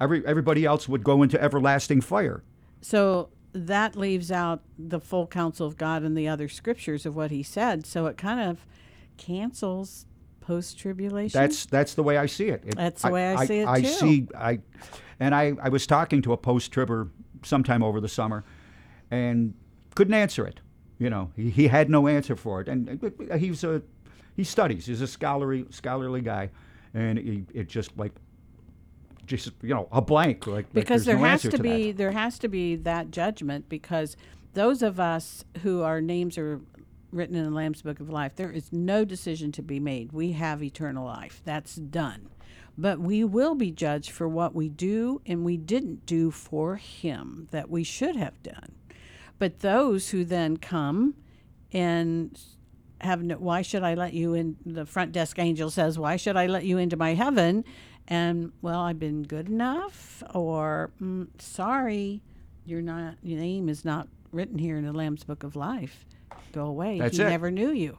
Every everybody else would go into everlasting fire. So that leaves out the full counsel of God and the other scriptures of what He said. So it kind of cancels post tribulation. That's that's the way I see it. It- That's the way I see it, I too. see I, and I I was talking to a post tribber sometime over the summer, and couldn't answer it. You know, he, he had no answer for it, and he's a he studies. He's a scholarly scholarly guy, and he, it just like just you know a blank like like because there's there no has answer to be that. there has to be that judgment because those of us who our names are written in the Lamb's Book of Life, there is no decision to be made. We have eternal life. That's done. But we will be judged for what we do and we didn't do for him that we should have done. But those who then come and have no, why should I let you in? The front desk angel says, Why should I let you into my heaven? And well, I've been good enough, or mm, sorry, you're not. Your name is not written here in the Lamb's Book of Life. Go away. That's he it. never knew you.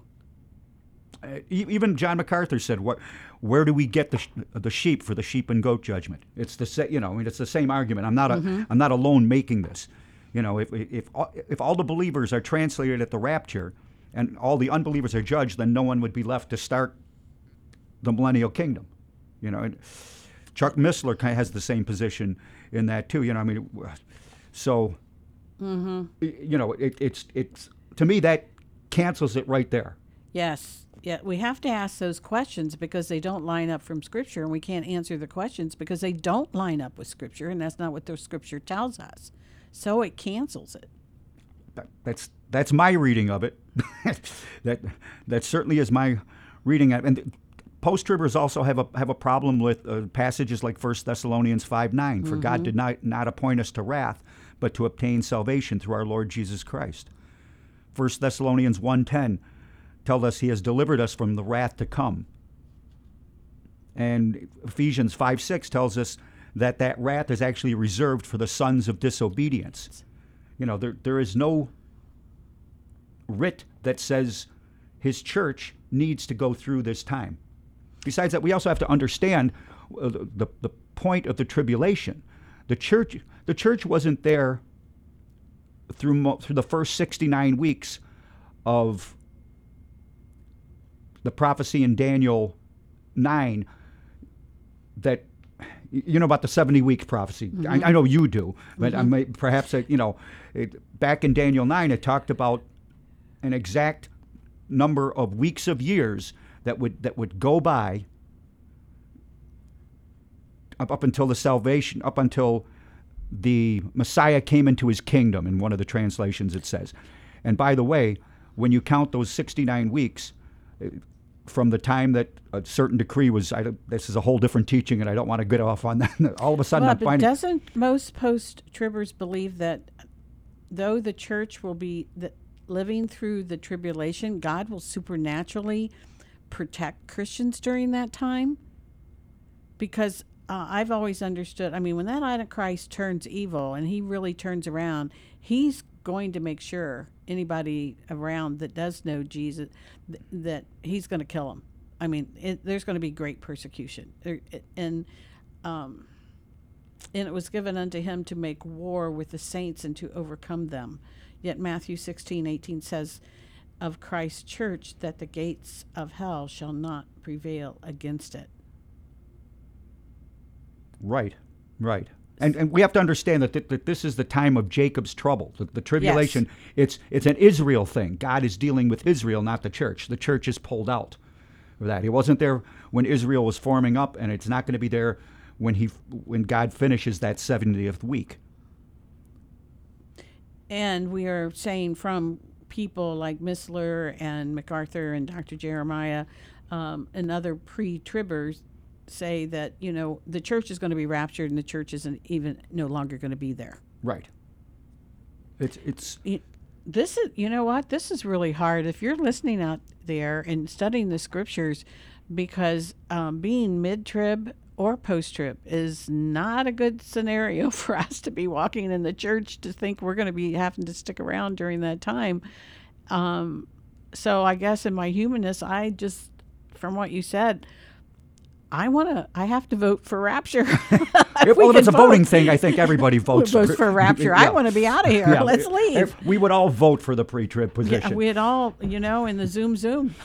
Uh, even John MacArthur said, "What? Where do we get the sh- the sheep for the sheep and goat judgment?" It's the sa- you know, I mean, it's the same argument. I'm not a Mm-hmm. am not alone making this. You know, if if all- if all the believers are translated at the rapture, and all the unbelievers are judged, then no one would be left to start the millennial kingdom. You know, and Chuck Missler kind of has the same position in that too. You know, I mean, so Mm-hmm. you know, it, it's it's to me that cancels it right there. Yes. Yeah, we have to ask those questions because they don't line up from Scripture, and we can't answer the questions because they don't line up with Scripture, and that's not what the Scripture tells us. So it cancels it. That, that's that's my reading of it. that that certainly is my reading. of And post tribbers also have a have a problem with uh, passages like 1 Thessalonians five nine. For God did not not appoint us to wrath, but to obtain salvation through our Lord Jesus Christ. 1 Thessalonians 1.10 tells us he has delivered us from the wrath to come. And Ephesians 5 6 tells us that that wrath is actually reserved for the sons of disobedience. You know, there, there is no writ that says his church needs to go through this time. Besides that, we also have to understand uh, the, the, point of the tribulation. The church, the church wasn't there through mo- through the first 69 weeks of the prophecy in Daniel 9 that you know about the 70 week prophecy. I, I know you do, but I may, perhaps uh, you know it, back in Daniel 9 it talked about an exact number of weeks of years that would that would go by up, up until the salvation, up until the Messiah came into his kingdom, in one of the translations it says. And by the way, when you count those 69 weeks, from the time that a certain decree was, I this is a whole different teaching, and I don't want to get off on that. All of a sudden, Well, I'm finding. doesn't most post tribbers believe that though the church will be the, living through the tribulation, God will supernaturally protect Christians during that time? Because uh, I've always understood. I mean, when that Antichrist turns evil and he really turns around, he's going to make sure anybody around that does know Jesus th- that he's going to kill them. I mean, it, there's going to be great persecution, There- and um, and it was given unto him to make war with the saints and to overcome them. Yet Matthew 16, 18 says of Christ's church that the gates of hell shall not prevail against it. Right, right. And, and we have to understand that, th- that this is the time of Jacob's trouble. The, the tribulation, it's, it's an Israel thing. God is dealing with Israel, not the church. The church is pulled out of that. He wasn't there when Israel was forming up, and it's not going to be there when, he, when God finishes that 70th week. And we are saying from people like Missler and MacArthur and Dr. Jeremiah um, and other pre tribbers say that, you know, the church is going to be raptured and the church isn't even no longer going to be there. Right. It's, it's, this is you know what this is really hard if you're listening out there and studying the scriptures because um, being mid-trib or post-trib is not a good scenario for us to be walking in the church to think we're going to be having to stick around during that time um, so i guess in my humanness i just from what you said I want to. I have to vote for rapture. If well, we if it's a vote- voting thing, I think everybody votes, votes for rapture. I want to be out of here. Yeah. Let's leave. If we would all vote for the pre-trib position. Yeah, we'd all, you know, in the Zoom Zoom,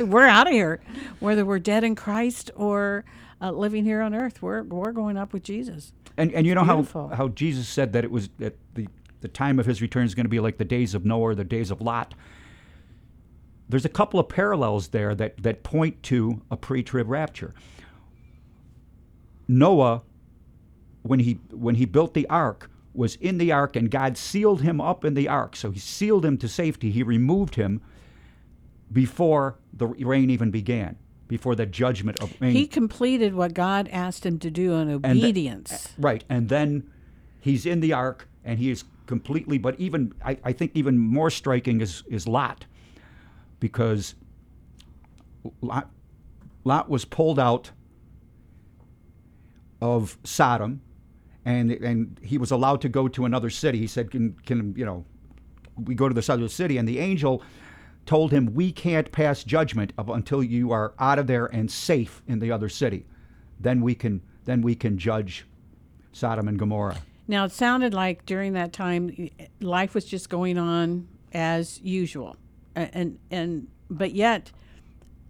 we're out of here. Whether we're dead in Christ or uh, living here on earth, we're we're going up with Jesus. And and you know how beautiful. how Jesus said that it was that the the time of his return is going to be like the days of Noah, or the days of Lot. There's a couple of parallels there that that point to a pre-trib rapture. Noah, when he when he built the ark, was in the ark, and God sealed him up in the ark. So he sealed him to safety. He removed him before the rain even began, before the judgment of rain. He completed what God asked him to do in And the- obedience. Uh, right, and then he's in the ark, and he is completely. But even I, I think even more striking is is Lot, because Lot, Lot was pulled out of Sodom, and and he was allowed to go to another city. He said, "Can can you know, we go to this other city?" And the angel told him, "We can't pass judgment until you are out of there and safe in the other city. Then we can then we can judge Sodom and Gomorrah." Now it sounded like during that time, life was just going on as usual, and and but yet,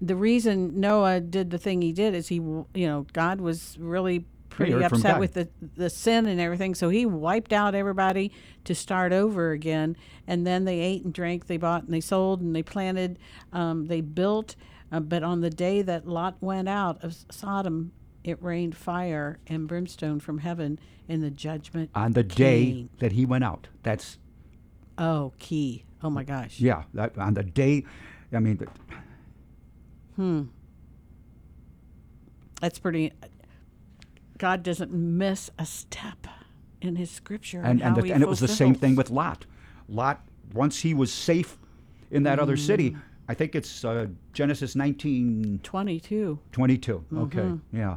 the reason Noah did the thing he did is he, you know, God was really pretty upset with the the sin and everything, so he wiped out everybody to start over again, and then they ate and drank, they bought and they sold and they planted, um, they built, uh, but on the day that Lot went out of Sodom. It rained fire and brimstone from heaven, in the judgment On the day that he went out, that's Oh, key. Oh my gosh. yeah. That, on the day, I mean, Hmm. That's pretty. God doesn't miss a step in His Scripture, and and, how the, and it was the same thing with Lot. Lot, once he was safe in that other Mm. city, I think it's uh, Genesis nineteen twenty-two. 22 okay Mm-hmm. yeah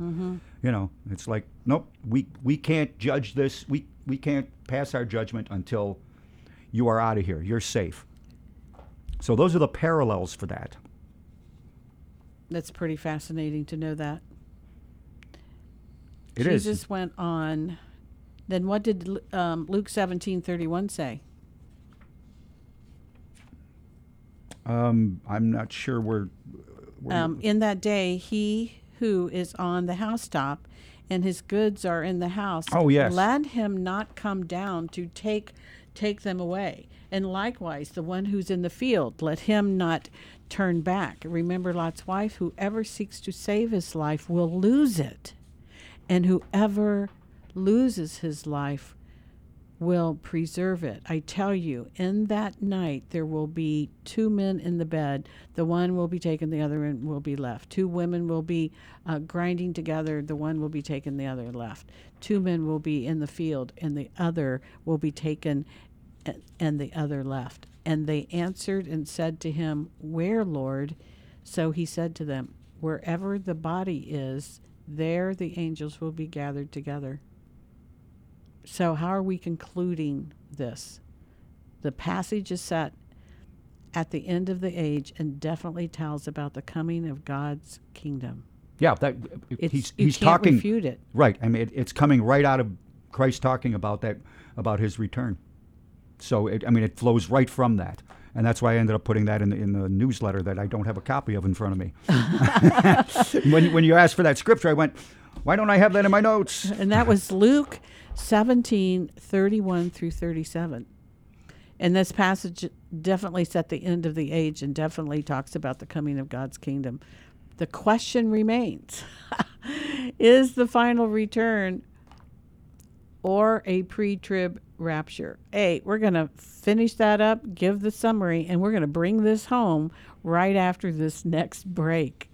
you know it's like nope we we can't judge this we we can't pass our judgment until you are out of here you're safe so those are the parallels for that That's pretty fascinating to know that. It is. Jesus went on then what did um, Luke 17:31 say? Um, I'm not sure where. where Um, in that day, he who is on the housetop and his goods are in the house, Oh, yes. let him not come down to take take them away. And likewise, the one who's in the field, let him not turn back. Remember Lot's wife, whoever seeks to save his life will lose it. And whoever loses his life will preserve it. I tell you, in that night there will be two men in the bed. The one will be taken, the other will be left. Two women will be uh, grinding together. The one will be taken, the other left. Two men will be in the field, and the other will be taken, and the other left. And they answered and said to him, Where, Lord? So he said to them, Wherever the body is, there the angels will be gathered together. So, how are we concluding this? The passage is set at the end of the age and definitely tells about the coming of God's kingdom. Yeah, that It's, he's you he's can't talking refute it. right. I mean, it, it's coming right out of Christ talking about that about his return. So it, I mean, it flows right from that, and that's why I ended up putting that in the, in the newsletter that I don't have a copy of in front of me. when when you asked for that scripture, I went, "Why don't I have that in my notes?" And that was Luke 17 31 through 37. And this passage definitely set the end of the age and definitely talks about the coming of God's kingdom. The question remains Is the final return or a pre trib rapture? Hey, we're going to finish that up, give the summary, and we're going to bring this home right after this next break.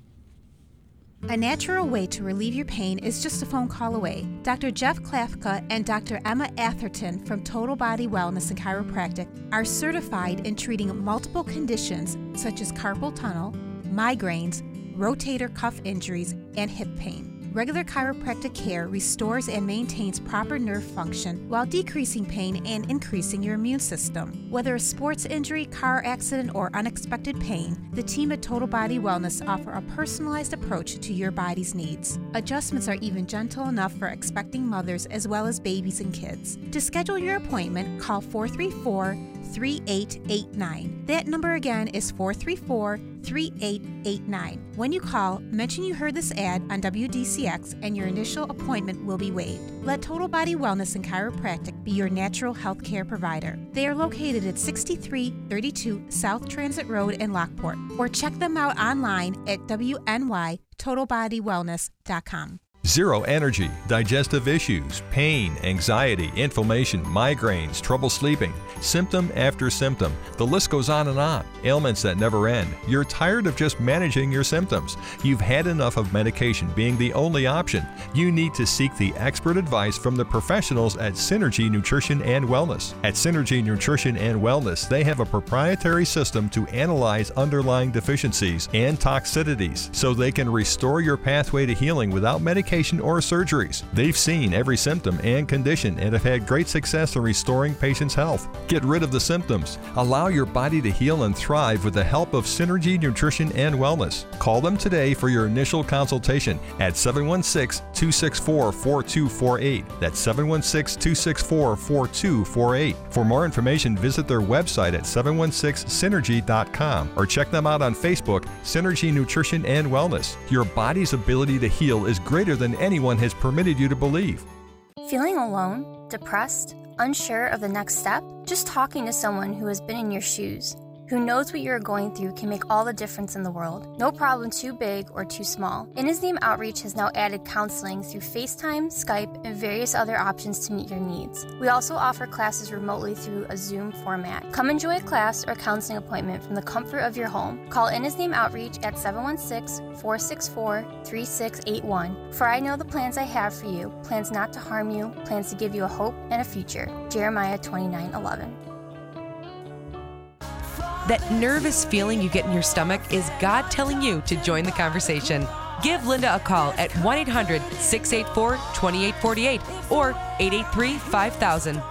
A natural way to relieve your pain is just a phone call away. Dr. Jeff Klafka and Dr. Emma Atherton from Total Body Wellness and Chiropractic are certified in treating multiple conditions such as carpal tunnel, migraines, rotator cuff injuries, and hip pain. Regular chiropractic care restores and maintains proper nerve function while decreasing pain and increasing your immune system. Whether a sports injury, car accident, or unexpected pain, the team at Total Body Wellness offer a personalized approach to your body's needs. Adjustments are even gentle enough for expecting mothers as well as babies and kids. To schedule your appointment, call 434 3889. That number again is 434 3889. When you call, mention you heard this ad on WDCX and your initial appointment will be waived. Let Total Body Wellness and Chiropractic be your natural health care provider. They are located at 6332 South Transit Road in Lockport or check them out online at WNYTotalBodyWellness.com. Zero energy, digestive issues, pain, anxiety, inflammation, migraines, trouble sleeping, symptom after symptom. The list goes on and on. Ailments that never end. You're tired of just managing your symptoms. You've had enough of medication being the only option. You need to seek the expert advice from the professionals at Synergy Nutrition and Wellness. At Synergy Nutrition and Wellness, they have a proprietary system to analyze underlying deficiencies and toxicities so they can restore your pathway to healing without medication or surgeries. They've seen every symptom and condition and have had great success in restoring patients' health. Get rid of the symptoms. Allow your body to heal and thrive with the help of Synergy Nutrition and Wellness. Call them today for your initial consultation at 716 264 4248. That's 716 264 4248. For more information, visit their website at 716synergy.com or check them out on Facebook, Synergy Nutrition and Wellness. Your body's ability to heal is greater than anyone has permitted you to believe. Feeling alone, depressed, unsure of the next step? Just talking to someone who has been in your shoes, who knows what you're going through, can make all the difference in the world. No problem too big or too small. Innisneam Outreach has now added counseling through FaceTime, Skype, and various other options to meet your needs. We also offer classes remotely through a Zoom format. Come enjoy a class or counseling appointment from the comfort of your home. Call Innisneam Outreach at 716 464 3681. For I know the plans I have for you plans not to harm you, plans to give you a hope and a future. Jeremiah 29 11. That nervous feeling you get in your stomach is God telling you to join the conversation. Give Linda a call at 1 800 684 2848 or 883 5000.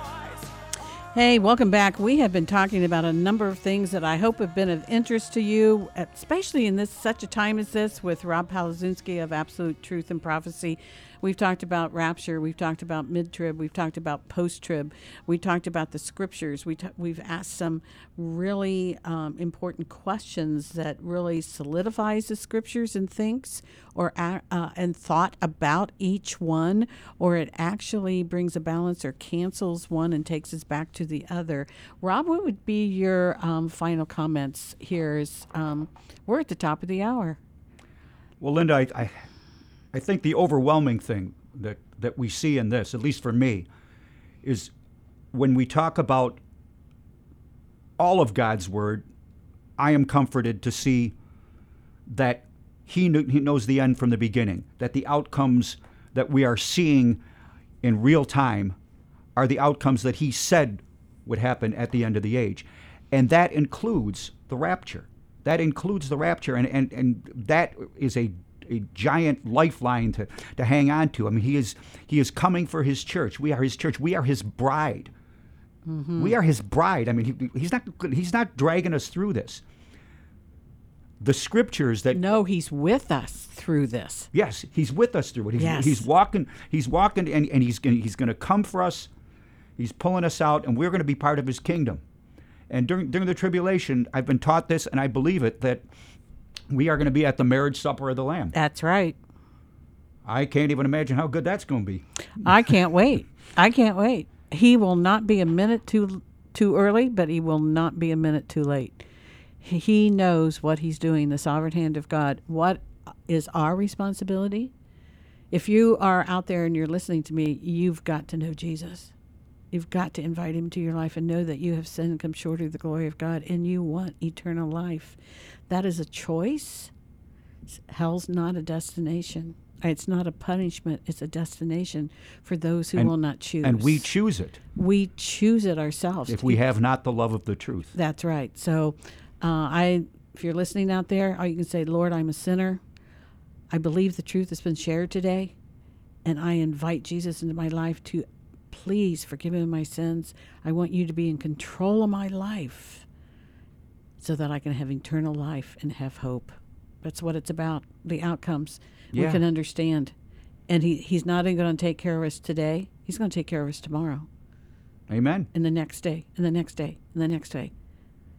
Hey, welcome back. We have been talking about a number of things that I hope have been of interest to you, especially in this such a time as this with Rob Palazinski of Absolute Truth and Prophecy. We've talked about rapture. We've talked about mid trib. We've talked about post trib. We talked about the scriptures. We t- we've asked some really um, important questions that really solidifies the scriptures and thinks or uh, and thought about each one, or it actually brings a balance or cancels one and takes us back to the other. Rob, what would be your um, final comments here? Is um, we're at the top of the hour. Well, Linda, I, I, I think the overwhelming thing that, that we see in this, at least for me, is when we talk about all of God's Word, I am comforted to see that he, he knows the end from the beginning, that the outcomes that we are seeing in real time are the outcomes that he said would happen at the end of the age. And that includes the rapture. That includes the rapture, and, and, and that is a a giant lifeline to, to hang on to. I mean, he is he is coming for his church. We are his church. We are his bride. Mm-hmm. We are his bride. I mean, he, he's not he's not dragging us through this. The scriptures that no, he's with us through this. Yes, he's with us through it. He's, yes. he's walking. He's walking, and, and he's he's going to come for us. He's pulling us out, and we're going to be part of his kingdom. And during during the tribulation, I've been taught this, and I believe it that we are going to be at the marriage supper of the Lamb. That's right. I can't even imagine how good that's going to be. I can't wait. I can't wait. He will not be a minute too too early, but he will not be a minute too late. He knows what he's doing, the sovereign hand of God. What is our responsibility? If you are out there and you're listening to me, you've got to know Jesus. You've got to invite him to your life and know that you have sinned and come short of the glory of God and you want eternal life. That is a choice. Hell's not a destination. It's not a punishment, it's a destination for those who and, will not choose. And we choose it. We choose it ourselves. If we have not the love of the truth. That's right. So, uh, I, if you're listening out there, all you can say, Lord, I'm a sinner. I believe the truth has been shared today, and I invite Jesus into my life to please forgive me my sins. I want you to be in control of my life so that I can have eternal life and have hope. That's what it's about. The outcomes yeah. we can understand. And he, he's not only going to take care of us today, he's going to take care of us tomorrow. Amen. And the next day, and the next day, and the next day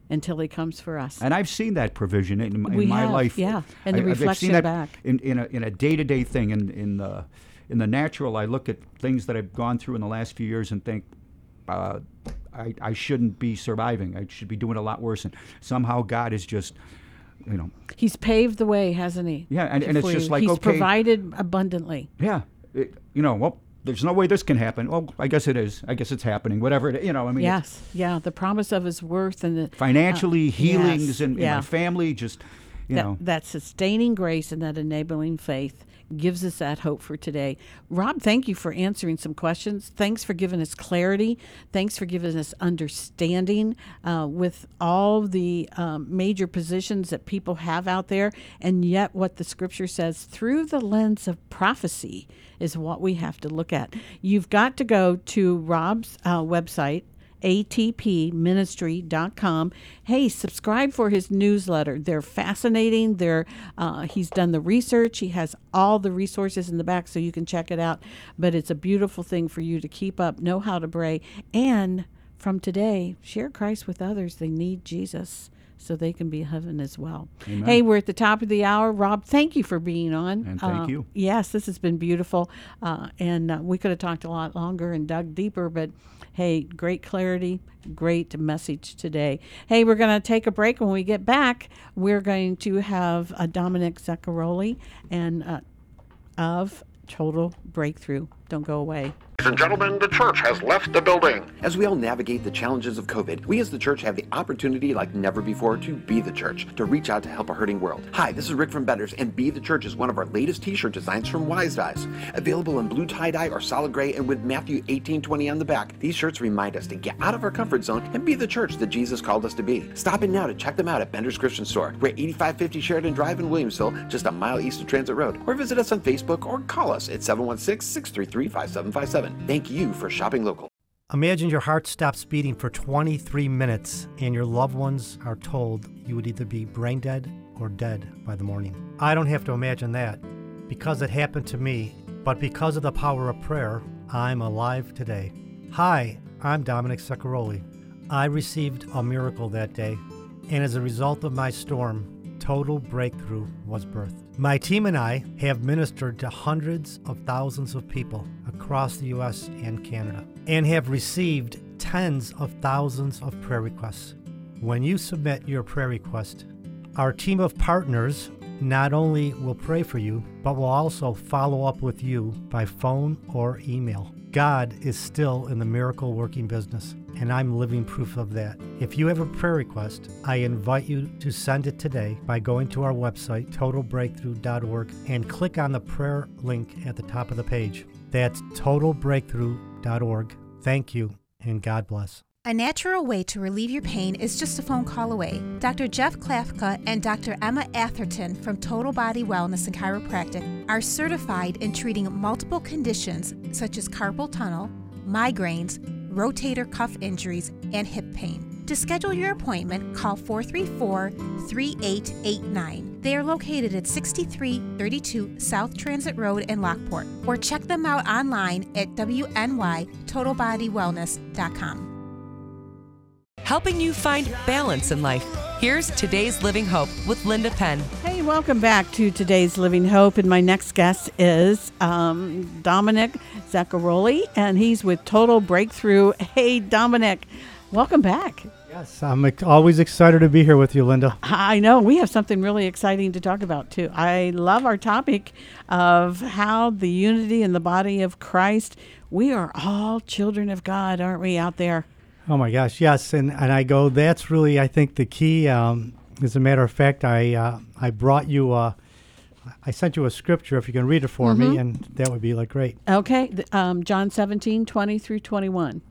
until he comes for us. And I've seen that provision in, in my have, life. Yeah, and the I, reflection I've seen that back. In, in a, in a day-to-day thing. In, in the in the natural, I look at things that I've gone through in the last few years and think, uh, I, I shouldn't be surviving. I should be doing a lot worse. And somehow God is just, you know. He's paved the way, hasn't he? Yeah, and, and it's just like, He's okay. provided abundantly. Yeah. It, you know, well, there's no way this can happen. Well, I guess it is. I guess it's happening. Whatever it, you know. I mean, yes, yeah. The promise of His worth and the financially uh, healings yes, and, yeah. my family, just you that, know, that sustaining grace and that enabling faith gives us that hope for today. Rob, thank you for answering some questions. Thanks for giving us clarity. Thanks for giving us understanding uh, with all the um, major positions that people have out there, and yet what the scripture says through the lens of prophecy is what we have to look at. You've got to go to Rob's uh, website, atpministry.com. Hey, subscribe for his newsletter. They're fascinating. They're uh, he's done the research. He has all the resources in the back, so you can check it out. But it's a beautiful thing for you to keep up, know how to pray, and from today, share Christ with others. They need Jesus so they can be heaven as well. Amen. Hey, we're at the top of the hour. Rob, thank you for being on. And thank uh, you. Yes, this has been beautiful. Uh, and uh, we could have talked a lot longer and dug deeper, but hey, great clarity, great message today. Hey, we're going to take a break. When we get back, we're going to have uh, Dominic Zaccaroli and uh, of Total Breakthrough. Don't go away. Ladies and gentlemen, the church has left the building. As we all navigate the challenges of COVID, we as the church have the opportunity like never before to be the church, to reach out to help a hurting world. Hi, this is Rick from Benders, and Be the Church is one of our latest t-shirt designs from Wise Dyes. Available in blue tie-dye or solid gray and with Matthew 1820 on the back, these shirts remind us to get out of our comfort zone and be the church that Jesus called us to be. Stop in now to check them out at Bender's Christian Store. We're at 8550 Sheridan Drive in Williamsville, just a mile east of Transit Road. Or visit us on Facebook or call us at 716-633-5757. Thank you for shopping local. Imagine your heart stops beating for 23 minutes and your loved ones are told you would either be brain dead or dead by the morning. I don't have to imagine that because it happened to me but because of the power of prayer, I'm alive today. Hi, I'm Dominic Zaccaroli. I received a miracle that day, and as a result of my storm, total breakthrough was birthed. My team and I have ministered to hundreds of thousands of people across the U.S. and Canada and have received tens of thousands of prayer requests. When you submit your prayer request, our team of partners not only will pray for you, but will also follow up with you by phone or email. God is still in the miracle working business, and I'm living proof of that. If you have a prayer request, I invite you to send it today by going to our website, totalbreakthrough.org, and click on the prayer link at the top of the page. That's totalbreakthrough.org. Thank you, and God bless. A natural way to relieve your pain is just a phone call away. Dr. Jeff Klafka and Dr. Emma Atherton from Total Body Wellness and Chiropractic are certified in treating multiple conditions such as carpal tunnel, migraines, rotator cuff injuries, and hip pain. To schedule your appointment, call 434 3889. They are located at 6332 South Transit Road in Lockport, or check them out online at WNYTotalBodyWellness.com helping you find balance in life. Here's today's Living Hope with Linda Penn. Hey, welcome back to today's Living Hope. And my next guest is um, Dominic Zaccaroli, and he's with Total Breakthrough. Hey, Dominic, welcome back. Yes, I'm always excited to be here with you, Linda. I know. We have something really exciting to talk about, too. I love our topic of how the unity in the body of Christ. We are all children of God, aren't we, out there? Oh my gosh, yes, and and I go. That's really, I think, the key. Um, as a matter of fact, I uh, I brought you. Uh, I sent you a scripture. If you can read it for mm-hmm. me, and that would be like great. Okay, um, John 17, 20 through twenty one.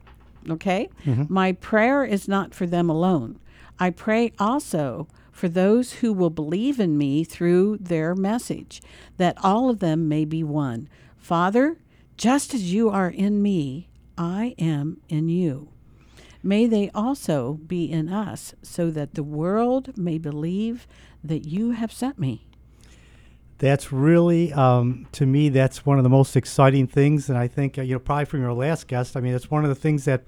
Okay, mm-hmm. my prayer is not for them alone. I pray also for those who will believe in me through their message, that all of them may be one. Father, just as you are in me, I am in you May they also be in us, so that the world may believe that you have sent me. That's really, um, to me, that's one of the most exciting things. And I think, uh, you know, probably from your last guest, I mean, it's one of the things that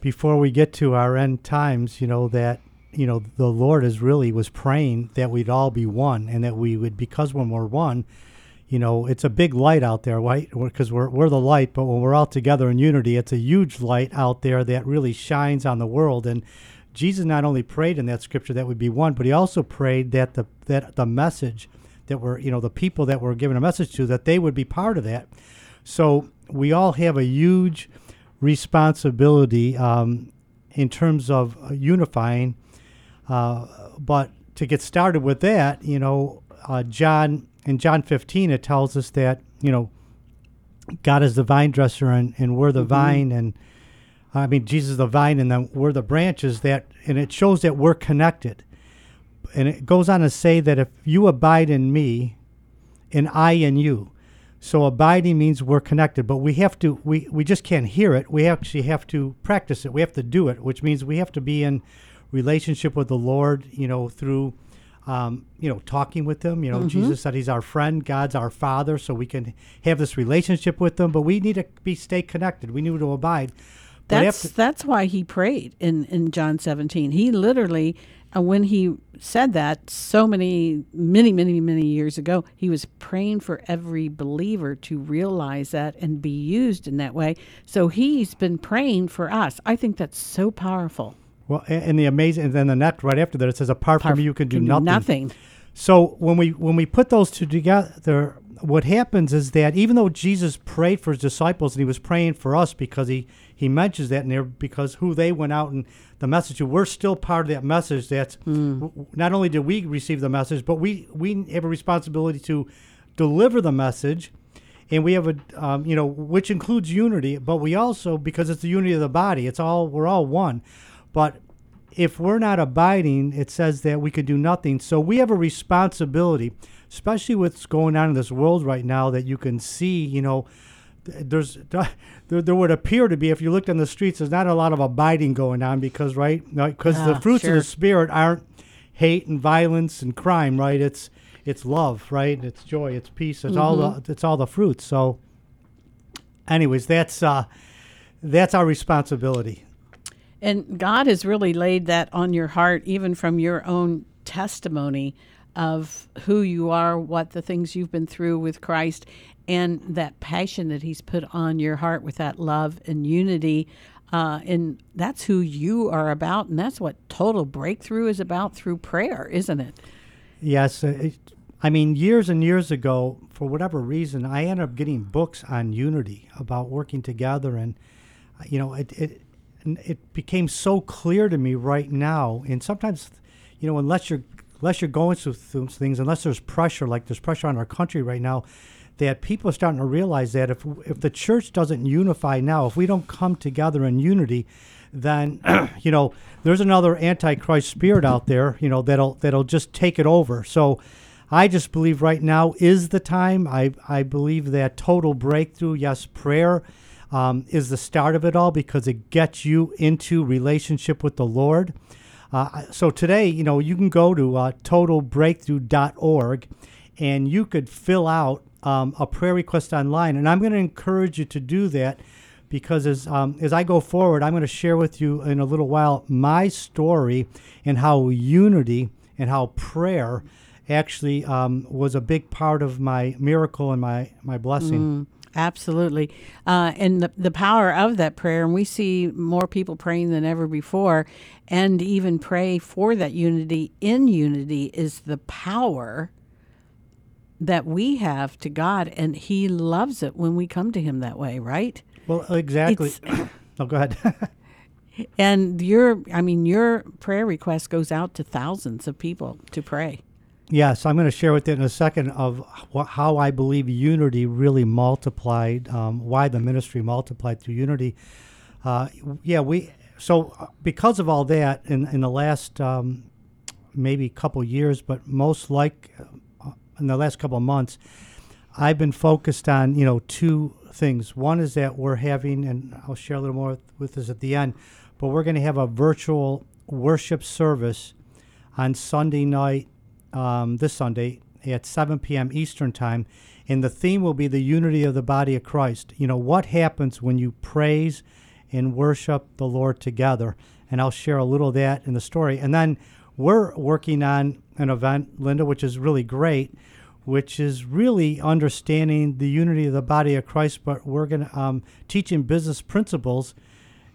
before we get to our end times, you know, that, you know, the Lord is really was praying that we'd all be one and that we would, because when we're one, you know, it's a big light out there, right? Because we're, we're the light, but when we're all together in unity, it's a huge light out there that really shines on the world. And Jesus not only prayed in that scripture that would be one, but he also prayed that the that the message that we're, you know, the people that were given a message to, that they would be part of that. So we all have a huge responsibility um, in terms of uh, unifying. Uh, but to get started with that, you know, uh, John in John 15, it tells us that, you know, God is the vine dresser and, and we're the mm-hmm. vine. And I mean, Jesus is the vine and then we're the branches that, and it shows that we're connected. And it goes on to say that if you abide in me and I in you, so abiding means we're connected, but we have to, we, we just can't hear it. We actually have to practice it. We have to do it, which means we have to be in relationship with the Lord, you know, through um, you know, talking with them. You know, mm-hmm. Jesus said He's our friend, God's our Father, so we can have this relationship with them. But we need to be stay connected. We need to abide. But that's after, that's why He prayed in in John 17. He literally, uh, when He said that so many, many, many, many years ago, He was praying for every believer to realize that and be used in that way. So He's been praying for us. I think that's so powerful. Well, and the amazing, and then the next right after that, it says, "Apart from you, can do can nothing." nothing. So when we when we put those two together, what happens is that even though Jesus prayed for his disciples and he was praying for us because he he mentions that in there because who they went out and the message to, we're still part of that message. That's mm. not only did we receive the message, but we we have a responsibility to deliver the message and we have a um, you know which includes unity but we also because it's the unity of the body it's all we're all one but if we're not abiding, it says that we could do nothing. So we have a responsibility, especially what's going on in this world right now, that you can see, you know, there's there, there would appear to be if you looked on the streets there's not a lot of abiding going on because right because the ah, fruits sure. of the spirit aren't hate and violence and crime right it's it's love, right? It's joy, it's peace, it's all the it's all the fruits. So, anyways, that's uh, that's our responsibility. And God has really laid that on your heart, even from your own testimony of who you are, what the things you've been through with Christ, and that passion that He's put on your heart with that love and unity. Uh, and that's who you are about, and that's what total breakthrough is about through prayer, isn't it? Yes, uh, it, I mean, years and years ago, for whatever reason, I ended up getting books on unity about working together, and uh, you know, it it it became so clear to me right now. And sometimes, you know, unless you're unless you're going through things, unless there's pressure, like there's pressure on our country right now, that people are starting to realize that if if the church doesn't unify now, if we don't come together in unity, then you know there's another antichrist spirit out there, you know that'll that'll just take it over. So I just believe right now is the time. I I believe that total breakthrough, yes, prayer. Um, is the start of it all because it gets you into relationship with the Lord. Uh, so today, you know, you can go to uh, totalbreakthrough.org and you could fill out um, a prayer request online. And I'm going to encourage you to do that because as, um, as I go forward, I'm going to share with you in a little while my story and how unity and how prayer actually um, was a big part of my miracle and my, my blessing. Absolutely. Uh, and the, the power of that prayer, and we see more people praying than ever before, and even pray for that unity in unity is the power that we have to God, and He loves it when we come to Him that way, right? Well, exactly. oh, go ahead. and your, I mean, your prayer request goes out to thousands of people to pray. Yes, I'm going to share with you in a second of how I believe unity really multiplied, um, why the ministry multiplied through unity. Uh, yeah, we so uh, because of all that in in the last um, maybe couple years, but most like uh, in the last couple of months, I've been focused on you know two things. One is that we're having, and I'll share a little more with this at the end, but we're going to have a virtual worship service on Sunday night um, this Sunday at 7 p.m. Eastern Time. And the theme will be the unity of the body of Christ. You know, what happens when you praise and worship the Lord together? And I'll share a little of that in the story. And then we're working on an event, Linda, which is really great, which is really understanding the unity of the body of Christ, but we're going to um, teaching business principles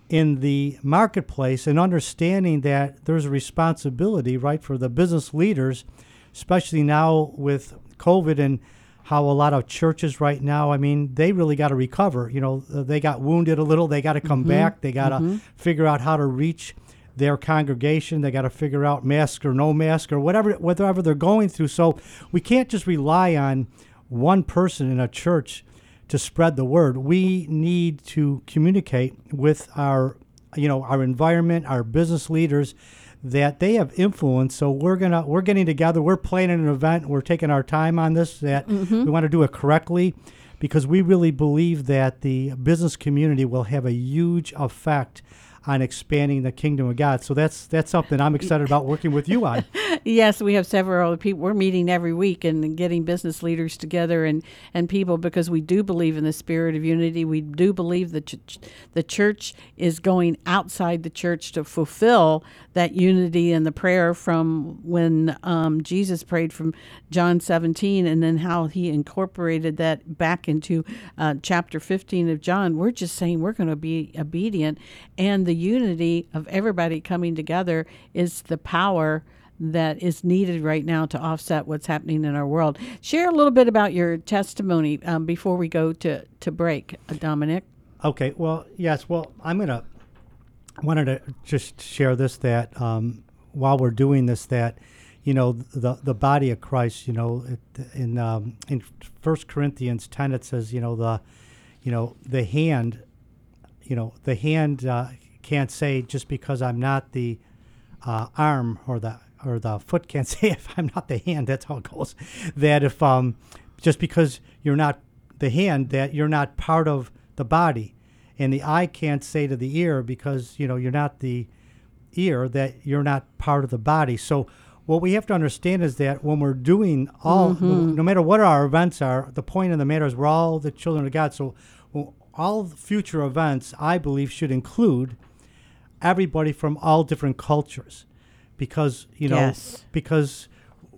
in the marketplace and understanding that there's a responsibility, right, for the business leaders especially now with COVID and how a lot of churches right now, I mean, they really got to recover. You know, they got wounded a little. They got to come mm-hmm. back. They got to mm-hmm. figure out how to reach their congregation. They got to figure out mask or no mask or whatever, whatever they're going through. So we can't just rely on one person in a church to spread the word. We need to communicate with our, you know, our environment, our business leaders, that they have influence. So we're gonna we're getting together. We're planning an event. We're taking our time on this. That mm-hmm. we want to do it correctly, because we really believe that the business community will have a huge effect on expanding the kingdom of God. So that's that's something I'm excited about working with you on. yes, we have several people. We're meeting every week and getting business leaders together and and people because we do believe in the spirit of unity. We do believe that ch- the church is going outside the church to fulfill that unity and the prayer from when um, Jesus prayed from John 17 and then how he incorporated that back into uh, chapter 15 of John. We're just saying we're going to be obedient and the unity of everybody coming together is the power that is needed right now to offset what's happening in our world. Share a little bit about your testimony um, before we go to, to break, uh, Dominic. Okay, well, yes, well, I'm going to wanted to just share this that um, while we're doing this, that you know the the body of Christ, you know, in um, in First Corinthians ten, it says, you know, the you know the hand, you know, the hand uh, can't say just because I'm not the uh, arm or the or the foot can't say if I'm not the hand. That's how it goes. That if um, just because you're not the hand, that you're not part of the body, and the eye can't say to the ear because you know you're not the ear that you're not part of the body. So what we have to understand is that when we're doing all, Mm-hmm. no matter what our events are, the point of the matter is we're all the children of God. So all future events, I believe, should include everybody from all different cultures, because you know, Yes. because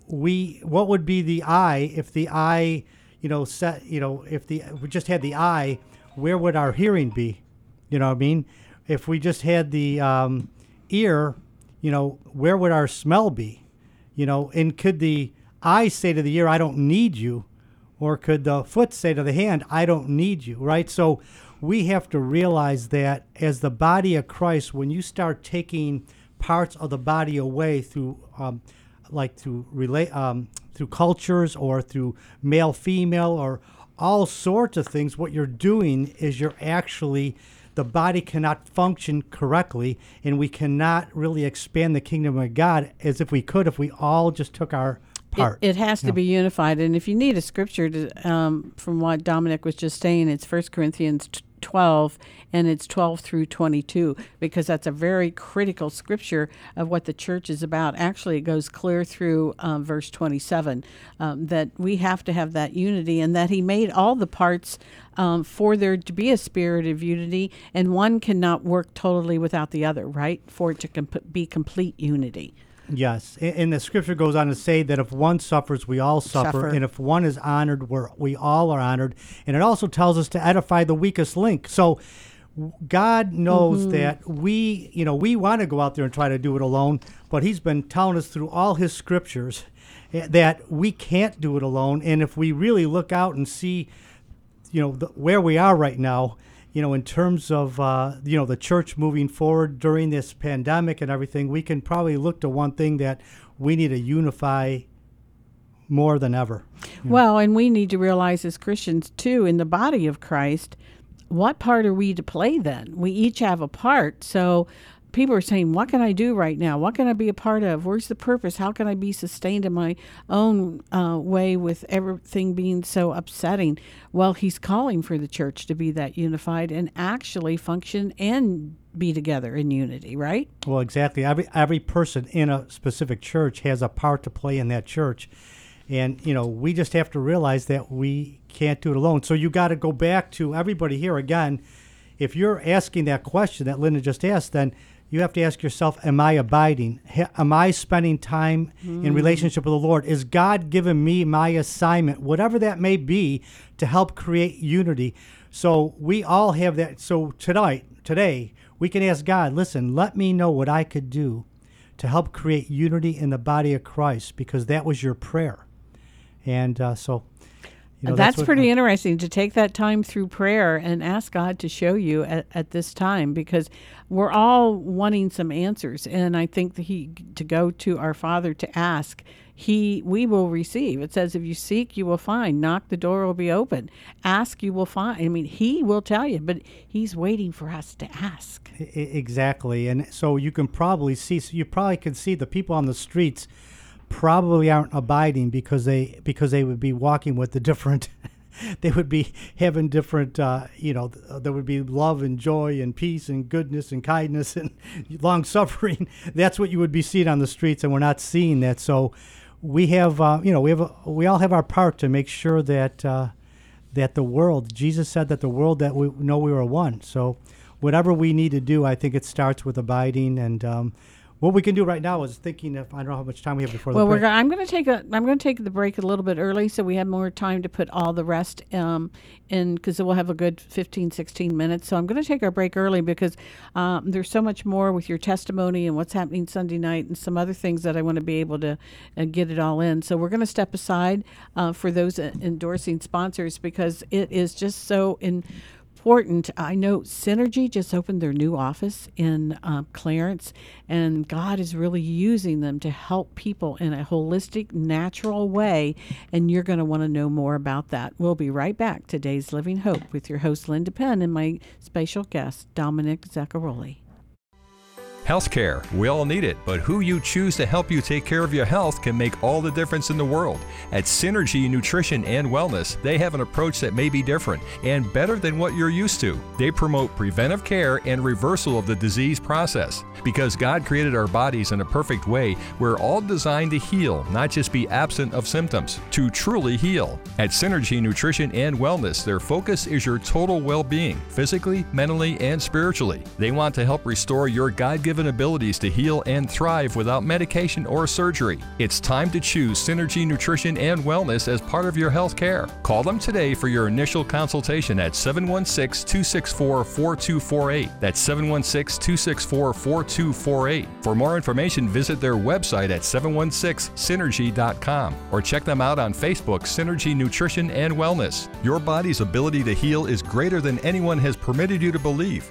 we, what would be the eye if the eye, you know, set, you know, if the we just had the eye, where would our hearing be? You know what I mean? If we just had the um, ear, you know, where would our smell be? You know, and could the eye say to the ear, I don't need you? Or could the foot say to the hand, I don't need you, right? So we have to realize that as the body of Christ, when you start taking parts of the body away through, um, like through relate, um, through cultures or through male, female, or all sorts of things, what you're doing is you're actually the body cannot function correctly, and we cannot really expand the kingdom of God as if we could if we all just took our part. It, it has to Yeah. be unified. And if you need a scripture to, um, from what Dominic was just saying, it's 1 Corinthians 12 and it's 12 through 22 because that's a very critical scripture of what the church is about. Actually, it goes clear through um, verse 27 um, that we have to have that unity and that he made all the parts um, for there to be a spirit of unity and one cannot work totally without the other, right? For it to comp- be complete unity. Yes, and the scripture goes on to say that if one suffers, we all suffer, Suffer. and if one is honored, we're, we all are honored. And it also tells us to edify the weakest link. So God knows that we, you know, we want to go out there and try to do it alone, but He's been telling us through all His scriptures eh, that we can't do it alone. And if we really look out and see you know the, where we are right now you know in terms of uh, you know the church moving forward during this pandemic and everything we can probably look to one thing that we need to unify more than ever Well, and we need to realize as Christians too, in the body of Christ, what part are we to play then? We each have a part. So people are saying, What can I do right now? What can I be a part of? Where's the purpose? How can I be sustained in my own uh, way with everything being so upsetting? Well, he's calling for the church to be that unified and actually function and be together in unity, right? well exactly every every person in a specific church has a part to play in that church and you know we just have to realize that we can't do it alone so you got to go back to everybody here again if you're asking that question that linda just asked then you have to ask yourself am i abiding? Am i spending time in relationship with the lord? Is god giving me my assignment? Whatever that may be to help create unity. So we all have that. So tonight today we can ask god listen let me know what i could do to help create unity in the body of christ because that was your prayer. And uh, so you know, that's, what- pretty interesting to take that time through prayer and ask God to show you at, at this time because we're all wanting some answers. And I think that he to go to our Father to ask, he we will receive. It says, if you seek, you will find. Knock, the door will be open. Ask, you will find. I mean, he will tell you, but he's waiting for us to ask. I- exactly and so you can probably see so you probably can see the people on the streets probably aren't abiding because they because they would be walking with the different they would be having different uh, you know there would be love and joy and peace and goodness and kindness and long suffering. That's what you would be seeing on the streets and we're not seeing that. So we have uh, you know we have a, we all have our part to make sure that uh, that the world jesus said that the world that we know we were one. So whatever we need to do i think it starts with abiding and um, what we can do right now is thinking if i don't know how much time we have before Well, the we're break. go- I'm going to take a I'm going to take the break a little bit early so we have more time to put all the rest um, in because we'll have a good 15 16 minutes. So I'm going to take our break early because um, there's so much more with your testimony and what's happening Sunday night and some other things that I want to be able to uh, get it all in. So we're going to step aside uh, for those uh, endorsing sponsors because it is just so in important. I know Synergy just opened their new office in um, Clarence, and God is really using them to help people in a holistic, natural way. And you're going to want to know more about that. We'll be right back. Today's Living Hope with your host, Linda Penn, and my special guest, Dominic Zaccaroli. Healthcare, we all need it, but who you choose to help you take care of your health can make all the difference in the world. At Synergy Nutrition and Wellness, they have an approach that may be different and better than what you're used to. They promote preventive care and reversal of the disease process. Because God created our bodies in a perfect way, we're all designed to heal, not just be absent of symptoms, to truly heal. At Synergy Nutrition and Wellness, their focus is your total well being, physically, mentally, and spiritually. They want to help restore your God given given abilities to heal and thrive without medication or surgery. It's time to choose Synergy Nutrition and Wellness as part of your health care. Call them today for your initial consultation at 716 264 4248. That's 716 264 4248. For more information, visit their website at 716synergy.com or check them out on Facebook, Synergy Nutrition and Wellness. Your body's ability to heal is greater than anyone has permitted you to believe.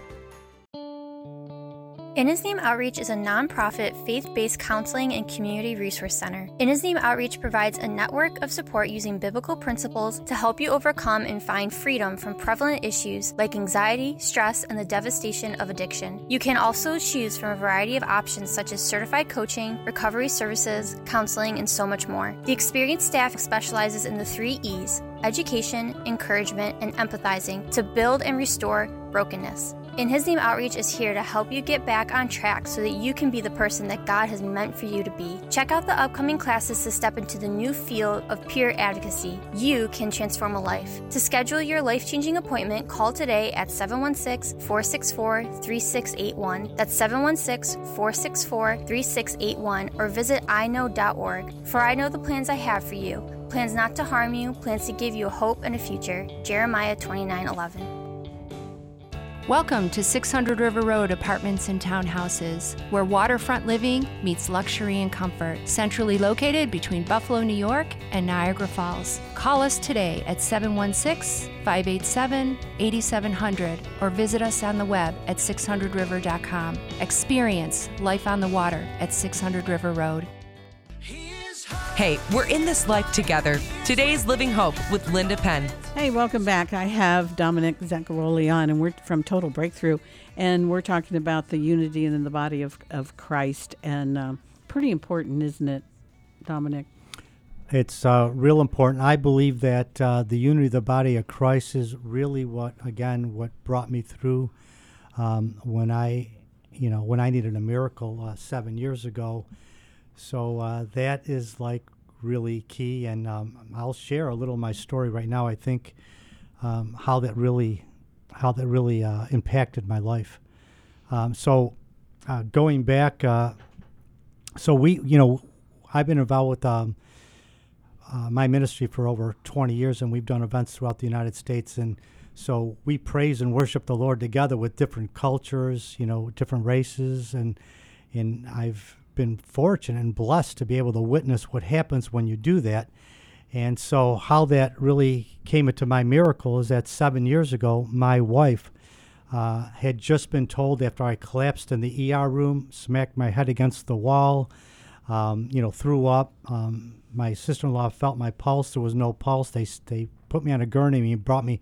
In His Name Outreach is a nonprofit, faith based counseling and community resource center. In His Name Outreach provides a network of support using biblical principles to help you overcome and find freedom from prevalent issues like anxiety, stress, and the devastation of addiction. You can also choose from a variety of options such as certified coaching, recovery services, counseling, and so much more. The experienced staff specializes in the three E's education, encouragement, and empathizing to build and restore brokenness. In His Name Outreach is here to help you get back on track so that you can be the person that God has meant for you to be. Check out the upcoming classes to step into the new field of peer advocacy. You can transform a life. To schedule your life changing appointment, call today at 716 464 3681. That's 716 464 3681 or visit iknow.org. For I know the plans I have for you plans not to harm you, plans to give you hope and a future. Jeremiah 29 11. Welcome to 600 River Road Apartments and Townhouses, where waterfront living meets luxury and comfort. Centrally located between Buffalo, New York and Niagara Falls. Call us today at 716 587 8700 or visit us on the web at 600river.com. Experience life on the water at 600 River Road. Hey, we're in this life together. Today's Living Hope with Linda Penn. Hey, welcome back. I have Dominic Zaccaroli on, and we're from Total Breakthrough, and we're talking about the unity in the body of, of Christ, and um, pretty important, isn't it, Dominic? It's uh, real important. I believe that uh, the unity of the body of Christ is really what, again, what brought me through um, when I, you know, when I needed a miracle uh, seven years ago. So uh, that is like really key. And um, I'll share a little of my story right now. I think um, how that really how that really uh, impacted my life. Um, so uh, going back, uh, so we you know I've been involved with um, uh, my ministry for over 20 years, and we've done events throughout the United States and. So we praise and worship the Lord together with different cultures, you know, different races, and and I've been fortunate and blessed to be able to witness what happens when you do that. And so, how that really came into my miracle is that seven years ago, my wife uh, had just been told after I collapsed in the ER room, smacked my head against the wall, um, you know, threw up. Um, my sister in law felt my pulse. There was no pulse. They, they put me on a gurney and brought me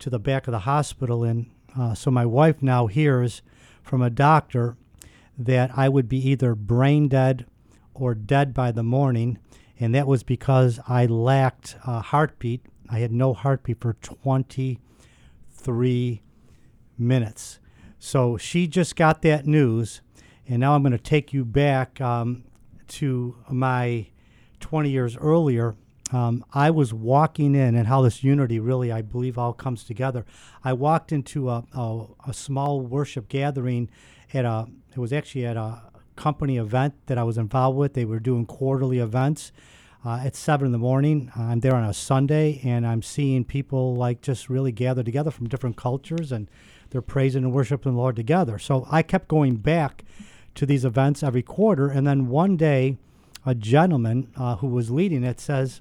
to the back of the hospital. And uh, so, my wife now hears from a doctor that I would be either brain dead or dead by the morning, and that was because I lacked a heartbeat. I had no heartbeat for 23 minutes. So she just got that news, and now I'm going to take you back um, to my 20 years earlier. Um, I was walking in, and how this unity really, I believe, all comes together. I walked into a, a, a small worship gathering at a it was actually at a company event that I was involved with. They were doing quarterly events uh, at seven in the morning. I'm there on a Sunday, and I'm seeing people like just really gather together from different cultures, and they're praising and worshiping the Lord together. So I kept going back to these events every quarter, and then one day, a gentleman uh, who was leading it says,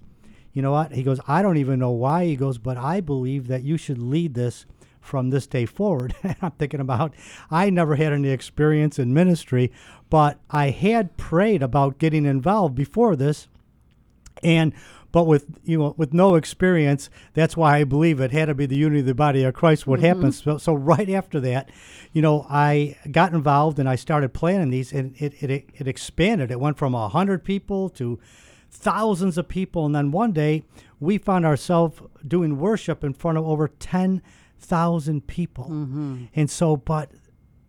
"You know what?" He goes, "I don't even know why." He goes, "But I believe that you should lead this." From this day forward. I'm thinking about I never had any experience in ministry, but I had prayed about getting involved before this. And but with you know with no experience. That's why I believe it had to be the unity of the body of Christ. What Mhm. happens? So, so right after that, you know, I got involved and I started planning these, and it it, it expanded. It went from a hundred people to thousands of people, and then one day we found ourselves doing worship in front of over ten thousand people. Mhm. And so, but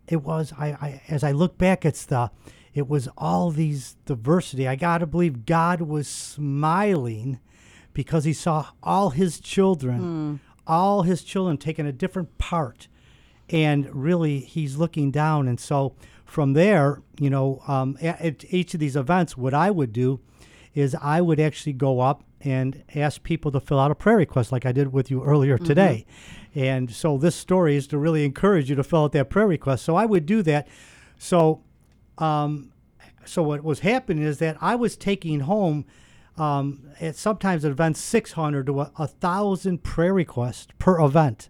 it was I, I as I look back, it's the it was all these diversity. I gotta believe God was smiling because he saw all his children, all his children taking a different part, and really he's looking down. And so from there, you know, um, at, at each of these events, what I would do is I would actually go up and ask people to fill out a prayer request like I did with you earlier Mhm. today. And so this story is to really encourage you to fill out that prayer request. So I would do that. So, um, so what was happening is that I was taking home, um, at sometimes at events, 600 to a, a thousand prayer requests per event.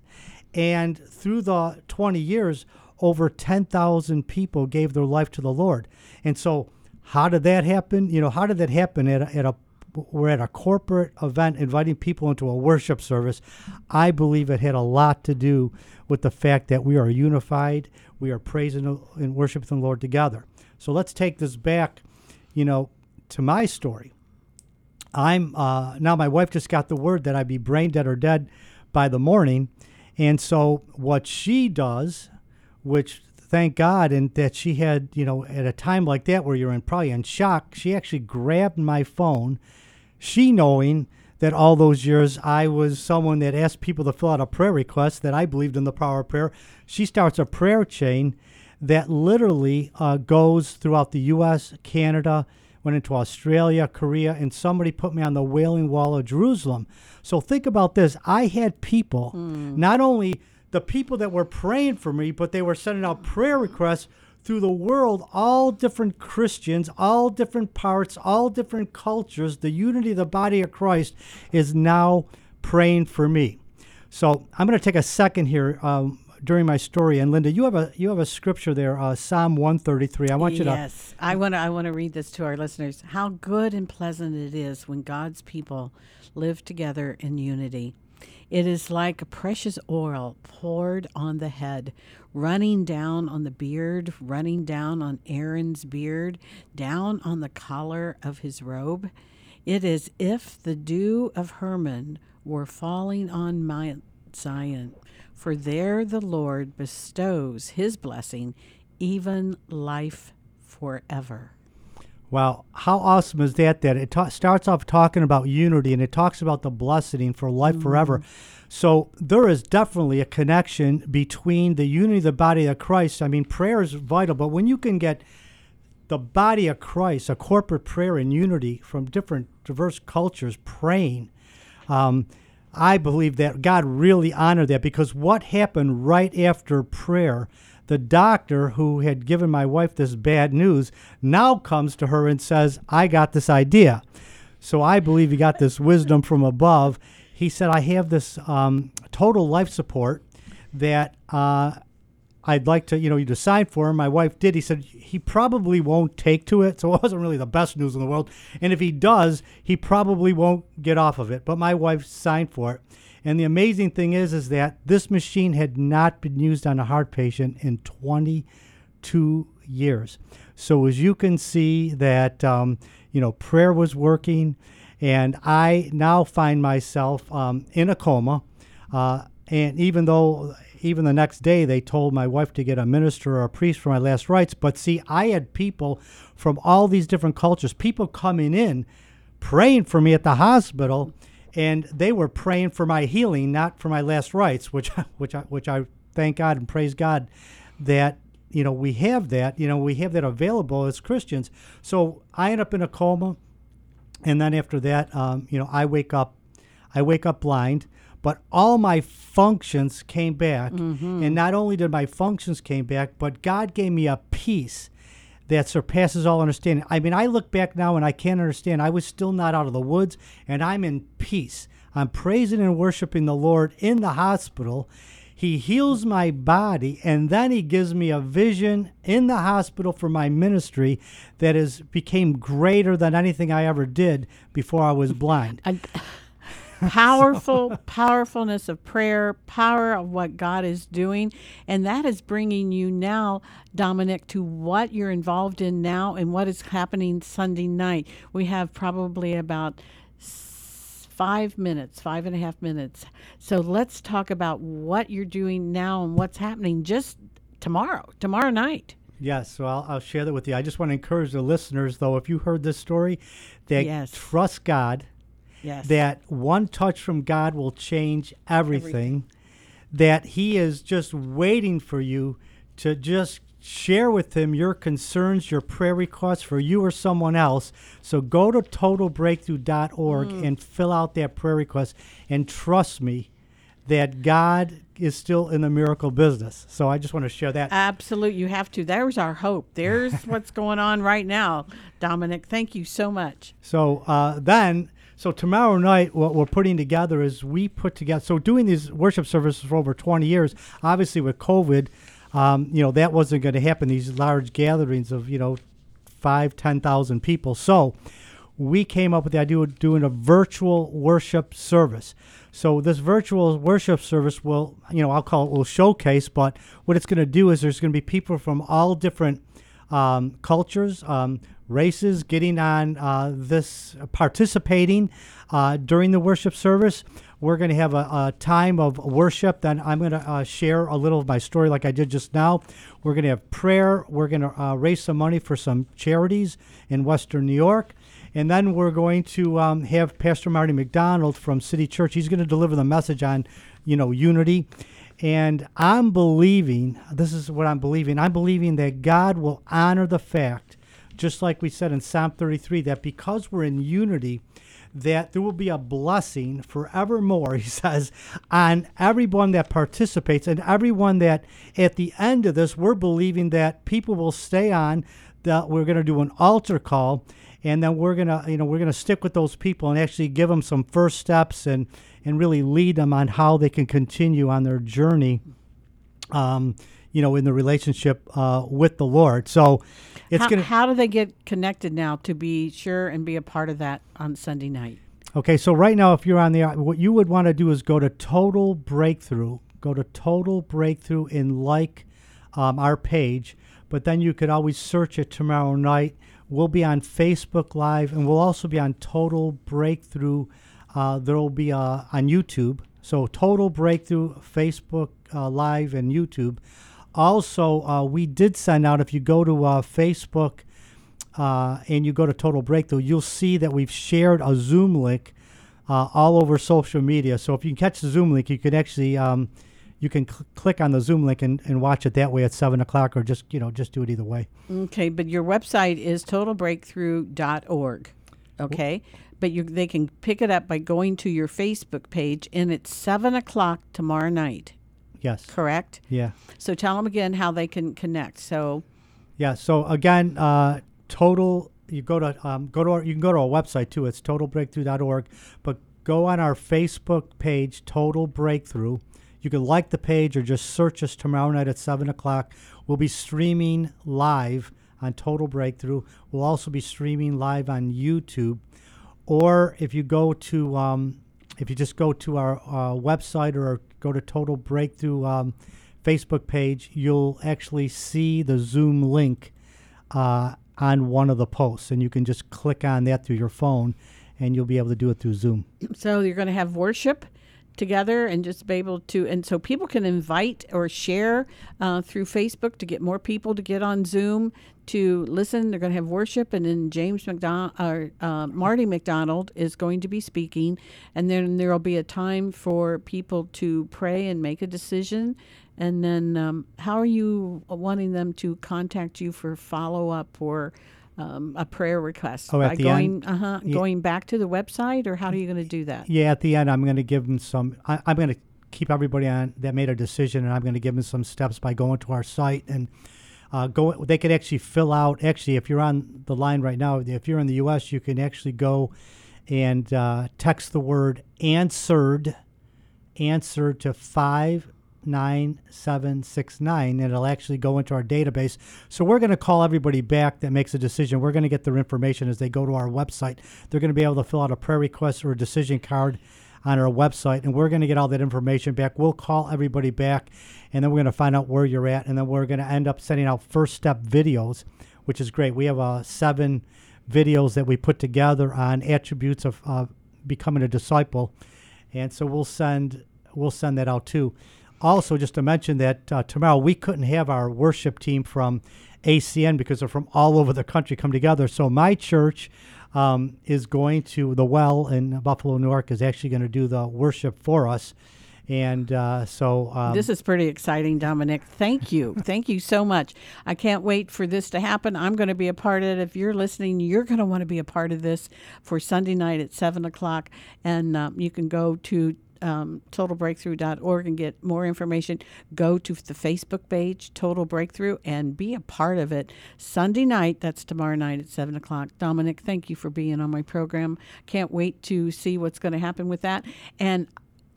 And through the 20 years, over 10,000 people gave their life to the Lord. And so, how did that happen? You know, how did that happen at a, at a we're at a corporate event inviting people into a worship service. I believe it had a lot to do with the fact that we are unified, we are praising and worshiping the Lord together. So let's take this back, you know, to my story. I'm uh, now my wife just got the word that I'd be brain dead or dead by the morning, and so what she does, which thank God, and that she had, you know, at a time like that where you're in probably in shock, she actually grabbed my phone, she knowing that all those years I was someone that asked people to fill out a prayer request, that I believed in the power of prayer. She starts a prayer chain that literally uh, goes throughout the U.S., Canada, went into Australia, Korea, and somebody put me on the Wailing Wall of Jerusalem. So think about this. I had people, not only the people that were praying for me, but they were sending out prayer requests through the world, all different Christians, all different parts, all different cultures. The unity of the body of Christ is now praying for me. So I'm going to take a second here um, during my story, and Linda, you have a you have a scripture there, uh, Psalm 133. I want you to yes, I want to. I want to read this to our listeners. How good and pleasant it is when God's people live together in unity. It is like precious oil poured on the head, running down on the beard, running down on Aaron's beard, down on the collar of his robe. It is if the dew of Hermon were falling on Mount Zion, for there the Lord bestows his blessing, even life forever. Wow, how awesome is that? That it ta- starts off talking about unity and it talks about the blessing for life forever. So there is definitely a connection between the unity of the body of Christ. I mean, prayer is vital, but when you can get the body of Christ, a corporate prayer in unity from different diverse cultures praying, um, I believe that God really honored that because what happened right after prayer, the doctor who had given my wife this bad news now comes to her and says, I got this idea. So I believe he got this wisdom from above. He said, I have this um, total life support that uh, I'd like to, you know, you to sign for him. My wife did. He said he probably won't take to it, so it wasn't really the best news in the world. And if he does, he probably won't get off of it. But my wife signed for it. And the amazing thing is, is that this machine had not been used on a heart patient in 22 years. So as you can see, that um, you know, prayer was working, and I now find myself um, in a coma. Uh, and even though even the next day they told my wife to get a minister or a priest for my last rites, but see, I had people from all these different cultures, people coming in, praying for me at the hospital, and they were praying for my healing, not for my last rites, which which I, which I thank God and praise God that you know we have that, you know we have that available as Christians. So I end up in a coma, and then after that, um, you know, I wake up, I wake up blind, but all my functions came back, and not only did my functions came back, but God gave me a peace that surpasses all understanding. I mean, I look back now and I can't understand. I was still not out of the woods, and I'm in peace. I'm praising and worshiping the Lord in the hospital. He heals my body, and then he gives me a vision in the hospital for my ministry that is became greater than anything I ever did before I was blind. A powerful powerfulness of prayer, power of what God is doing, and that is bringing you now, Dominic, to what you're involved in now and what is happening Sunday night. We have probably about five minutes, five and a half minutes. So let's talk about what you're doing now and what's happening just tomorrow, tomorrow night. Yes, so I'll, I'll share that with you. I just want to encourage the listeners, though, if you heard this story, that Yes. trust God, Yes. that one touch from God will change everything, that He is just waiting for you to just share with Him your concerns, your prayer requests for you or someone else. So go to totalbreakthrough.org Mm. and fill out that prayer request. And trust me that God is still in the miracle business. So I just want to share that. Absolute, you have to. There's our hope. There's what's going on right now, Dominic. Thank you so much. So uh, then, so tomorrow night, what we're putting together is we put together. So doing these worship services for over 20 years, obviously with COVID, um, you know that wasn't going to happen. These large gatherings of you know five, ten thousand people. So we came up with the idea of doing a virtual worship service. So this virtual worship service will, you know, I'll call it will showcase, but what it's going to do is there's going to be people from all different um, cultures, um, races getting on uh, this, participating uh, during the worship service. We're going to have a, a time of worship. Then I'm going to uh, share a little of my story, like I did just now. We're going to have prayer. We're going to uh, raise some money for some charities in Western New York. And then we're going to um, have Pastor Marty McDonald from City Church. He's going to deliver the message on, you know, unity. And I'm believing, this is what I'm believing, I'm believing that God will honor the fact, just like we said in Psalm 33, that because we're in unity, that there will be a blessing forevermore, he says, on everyone that participates. And everyone that at the end of this, we're believing that people will stay on, that we're going to do an altar call and then we're gonna you know we're gonna stick with those people and actually give them some first steps and and really lead them on how they can continue on their journey um, you know in the relationship uh, with the lord so it's how, gonna how do they get connected now to be sure and be a part of that on Sunday night? Okay, so right now, if you're on the, what you would want to do is go to Total Breakthrough, go to Total Breakthrough and like um, our page, but then you could always search it tomorrow night. We'll be on Facebook Live, and we'll also be on Total Breakthrough. Uh, there will be uh, on YouTube. So Total Breakthrough, Facebook uh, Live, and YouTube. Also, uh, we did send out if you go to uh, Facebook uh, and you go to Total Breakthrough, you'll see that we've shared a Zoom link all over social media. So if you can catch the Zoom link, you can actually um, you can cl- click on the Zoom link and, and watch it that way at seven o'clock, or just you know just do it either way. Okay, but your website is totalbreakthrough.org. Okay, but you they can pick it up by going to your Facebook page, and it's seven o'clock tomorrow night. Yes. Correct. Yeah. So tell them again how they can connect. So Yeah. So again, uh, total. You go to um, go to our, you can go to our website too. It's totalbreakthrough.org. But go on our Facebook page, Total Breakthrough. You can like the page or just search us tomorrow night at seven o'clock. We'll be streaming live on Total Breakthrough. We'll also be streaming live on YouTube. Or if you go to um, if you just go to our uh, website or go to Total Breakthrough um, Facebook page, you'll actually see the Zoom link uh, on one of the posts, and you can just click on that through your phone, and you'll be able to do it through Zoom. so you're going to have worship together and just be able to and so people can invite or share uh, through facebook to get more people to get on zoom to listen. They're going to have worship and then james mcdonald or uh, marty mcdonald is going to be speaking and then there'll be a time for people to pray and make a decision. And then um, how are you wanting them to contact you for follow-up or um, a prayer request Oh, at by the going end? uh-huh Ye- going back to the website or how are you going to do that Yeah, at the end, I'm going to give them some. I, I'm going to keep everybody on that made a decision, and I'm going to give them some steps by going to our site and uh, go. They could actually fill out. Actually, if you're on the line right now, if you're in the U.S., you can actually go and uh, text the word "answered," answered to five 9769 and it'll actually go into our database. So we're going to call everybody back that makes a decision. We're going to get their information as they go to our website. They're going to be able to fill out a prayer request or a decision card on our website and we're going to get all that information back. We'll call everybody back and then we're going to find out where you're at and then we're going to end up sending out first step videos, which is great. We have uh, seven videos that we put together on attributes of uh, becoming a disciple. And so we'll send we'll send that out too. Also, just to mention that uh, tomorrow we couldn't have our worship team from ACN because they're from all over the country come together. So my church um, is going to the Well in Buffalo, New York, is actually going to do the worship for us. And uh, so um, this is pretty exciting, Dominic. Thank you. Thank you so much. I can't wait for this to happen. I'm going to be a part of it. If you're listening, you're going to want to be a part of this for Sunday night at 7 o'clock. And um, you can go to um, totalbreakthrough.org and get more information, go to the Facebook page, Total Breakthrough, and be a part of it. Sunday night, that's tomorrow night at 7 o'clock. Dominic, thank you for being on my program. Can't wait to see what's going to happen with that. And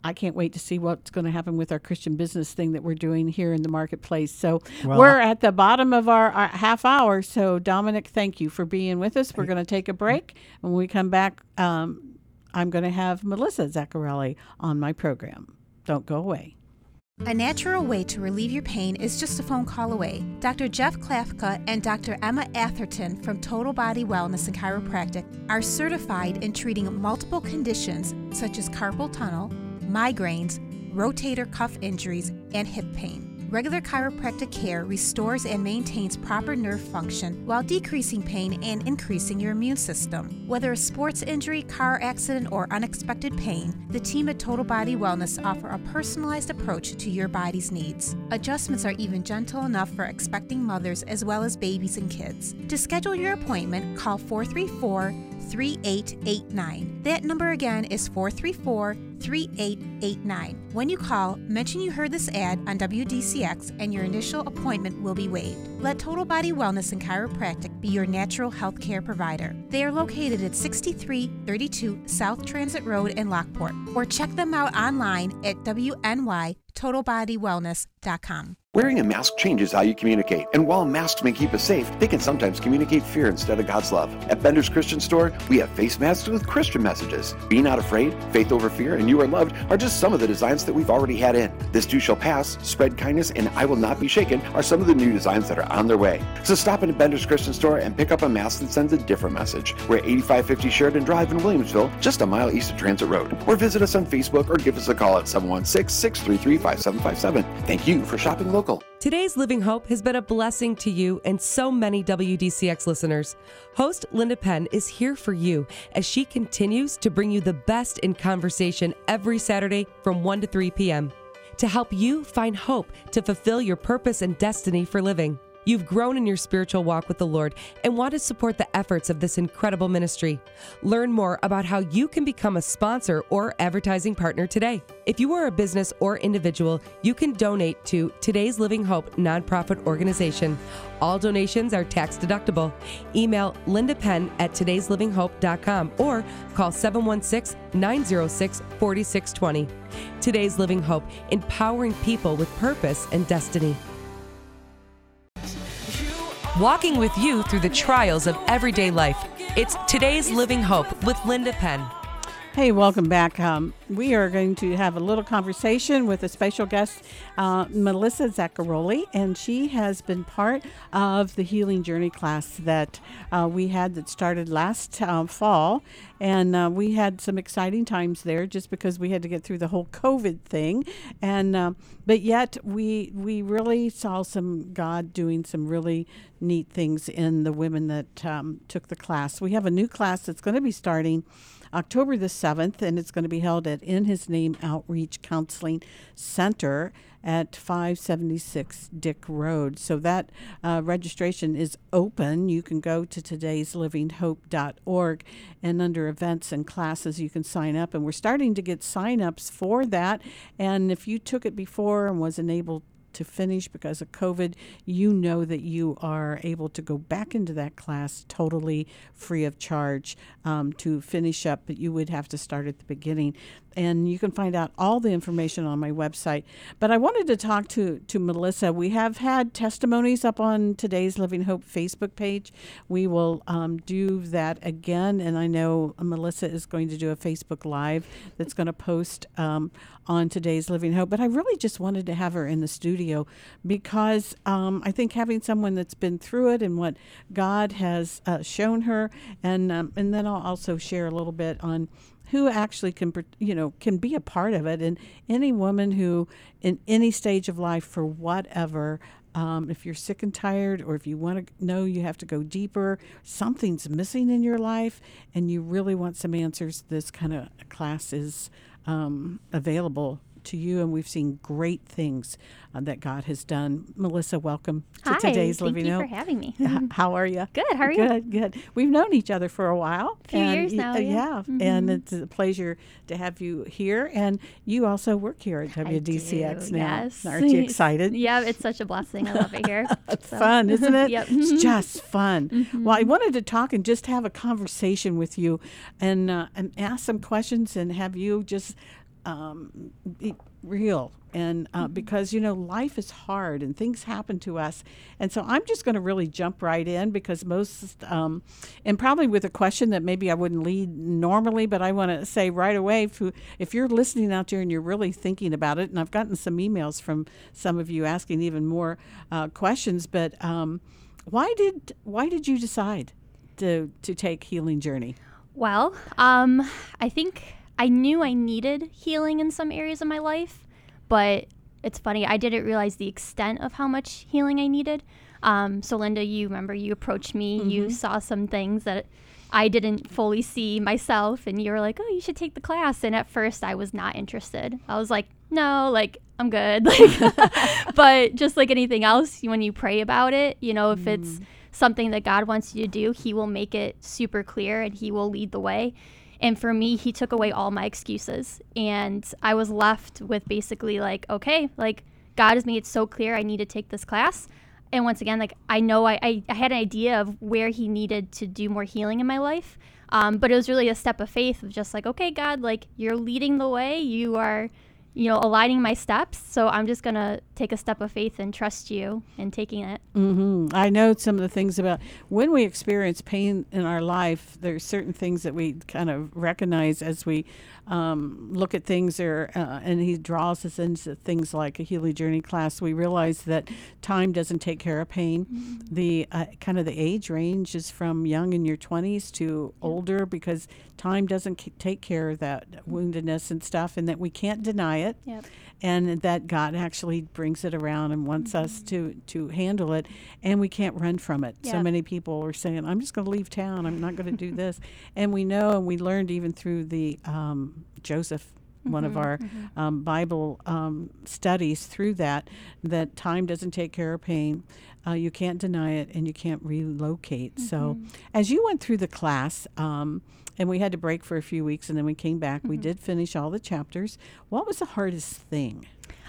I can't wait to see what's going to happen with our Christian business thing that we're doing here in the marketplace. So well, we're at the bottom of our, our, half hour. So Dominic, thank you for being with us. We're going to take a break. When we come back, um, I'm going to have Melissa Zaccaroli on my program. Don't go away. A natural way to relieve your pain is just a phone call away. Dr. Jeff Klafka and Dr. Emma Atherton from Total Body Wellness and Chiropractic are certified in treating multiple conditions such as carpal tunnel migraines, rotator cuff injuries, and hip pain. Regular chiropractic care restores and maintains proper nerve function while decreasing pain and increasing your immune system. Whether a sports injury, car accident, or unexpected pain, the team at Total Body Wellness offer a personalized approach to your body's needs. Adjustments are even gentle enough for expecting mothers as well as babies and kids. To schedule your appointment, call 434 3889. That number again is 434 3889. When you call, mention you heard this ad on WDCX and your initial appointment will be waived. Let Total Body Wellness and Chiropractic be your natural health care provider. They are located at 6332 South Transit Road in Lockport, or check them out online at WNYTotalBodyWellness.com. Wearing a mask changes how you communicate, and while masks may keep us safe, they can sometimes communicate fear instead of God's love. At Bender's Christian Store, we have face masks with Christian messages. Be not afraid, faith over fear, and you are loved are just some of the designs that we've already had in. This too shall pass, spread kindness, and I will not be shaken are some of the new designs that are on their way. So stop into Bender's Christian Store and pick up a mask that sends a different message. We're at 8550 Sheridan Drive in Williamsville, just a mile east of Transit Road. Or visit us on Facebook or give us a call at 716 633 5757. Thank you for shopping local. Today's Living Hope has been a blessing to you and so many WDCX listeners. Host Linda Penn is here for you as she continues to bring you the best in conversation every Saturday from 1 to 3 p.m. to help you find hope to fulfill your purpose and destiny for living. You've grown in your spiritual walk with the Lord and want to support the efforts of this incredible ministry. Learn more about how you can become a sponsor or advertising partner today. If you are a business or individual, you can donate to Today's Living Hope nonprofit organization. All donations are tax deductible. Email Linda Penn at today'slivinghope.com or call 716 906 4620. Today's Living Hope, empowering people with purpose and destiny walking with you through the trials of everyday life. It's today's Living Hope with Linda Penn. Hey, welcome back. Um, we are going to have a little conversation with a special guest, uh, Melissa Zaccaroli, and she has been part of the Healing Journey class that uh, we had that started last uh, fall. And uh, we had some exciting times there just because we had to get through the whole COVID thing. And uh, but yet we we really saw some God doing some really neat things in the women that um, took the class. We have a new class that's going to be starting October the 7th, and it's going to be held at In His Name Outreach Counseling Center at 576 Dick Road. So that uh, registration is open. You can go to today'slivinghope.org and under events and classes, you can sign up. And we're starting to get sign ups for that. And if you took it before and wasn't able to finish because of COVID, you know that you are able to go back into that class totally free of charge um, to finish up, but you would have to start at the beginning and you can find out all the information on my website. But I wanted to talk to, to Melissa. We have had testimonies up on today's Living Hope Facebook page. We will um, do that again, and I know Melissa is going to do a Facebook Live that's going to post um, on today's Living Hope. But I really just wanted to have her in the studio because um, I think having someone that's been through it and what God has uh, shown her, and um, and then I'll also share a little bit on who actually can you know can be a part of it and any woman who in any stage of life for whatever um, if you're sick and tired or if you want to know you have to go deeper something's missing in your life and you really want some answers this kind of class is um, available to you, and we've seen great things uh, that God has done. Melissa, welcome to Hi, today's thank Living you for having me. How are you? Good. How are you? Good. Good. We've known each other for a while. A few and years now, uh, yeah. and Mhm. it's a pleasure to have you here. And you also work here at WDCX now. Yes. Aren't you excited? yeah, it's such a blessing. I love it here. It's So- fun, isn't it? yep. It's just fun. Mm-hmm. Well, I wanted to talk and just have a conversation with you, and uh, and ask some questions and have you just um, be real. And uh, because you know life is hard and things happen to us. And so i'm just going to really jump right in because most um, and probably with a question that maybe i wouldn't lead normally but i want to say right away if, if you're listening out there and you're really thinking about it and i've gotten some emails from some of you asking even more uh, questions but um, why did why did you decide to to take healing journey? Well, um, I think I knew I needed healing in some areas of my life, but it's funny, I didn't realize the extent of how much healing I needed. Um, so, Linda, you remember you approached me, you Mhm. saw some things that I didn't fully see myself, and you were like, oh, you should take the class. And at first, I was not interested. I was like, no, like, I'm good. Like, but just like anything else, when you pray about it, you know, if it's something that God wants you to do, He will make it super clear and He will lead the way. And for me, He took away all my excuses. And I was left with basically like, okay, like God has made it so clear I need to take this class. And once again, like I know I, I, I had an idea of where He needed to do more healing in my life. Um, but it was really a step of faith of just like, okay, God, like you're leading the way. You are you know, aligning my steps. So I'm just going to take a step of faith and trust you in taking it. hmm I know some of the things about when we experience pain in our life. There's certain things that we kind of recognize as we um, look at things, or uh, and he draws us into things like a healing journey class. We realize that time doesn't take care of pain. The uh, kind of the age range is from young in your 20s to older because time doesn't c- take care of that woundedness and stuff, and that we can't deny it Yep. and that God actually brings it around and wants us to to handle it, and we can't run from it. So many people are saying, "I'm just going to leave town. I'm not going to do this," and we know, and we learned even through the um, Joseph. One of Mhm, our mhm. um, Bible um, studies through that, that time doesn't take care of pain. Uh, you can't deny it, and you can't relocate. So, Mhm. as you went through the class, um, and we had to break for a few weeks, and then we came back. We Mhm. did finish all the chapters. What was the hardest thing?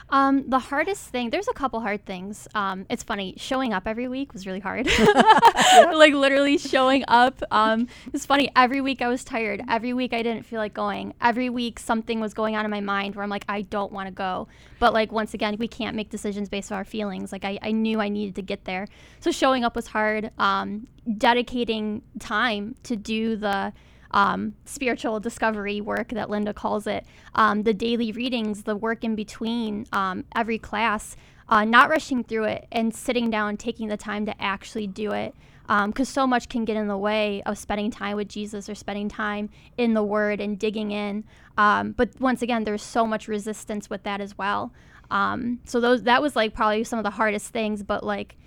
Um, the hardest thing, there's a couple hard things. Um, it's funny, showing up every week was really hard. like literally showing up. Um, it's funny, every week I was tired. Every week I didn't feel like going. Every week something was going on in my mind where I'm like, I don't want to go. But like once again, we can't make decisions based on our feelings. Like I, I knew I needed to get there. So showing up was hard. Um, dedicating time to do the um, spiritual discovery work that Linda calls it, um, the daily readings, the work in between um, every class, uh, not rushing through it and sitting down, taking the time to actually do it. Because so much can get in the way of spending time with Jesus or spending time in the Word and digging in. Um, but once again, there's so much resistance with that as well. Um, so those that was like probably some of the hardest things. But like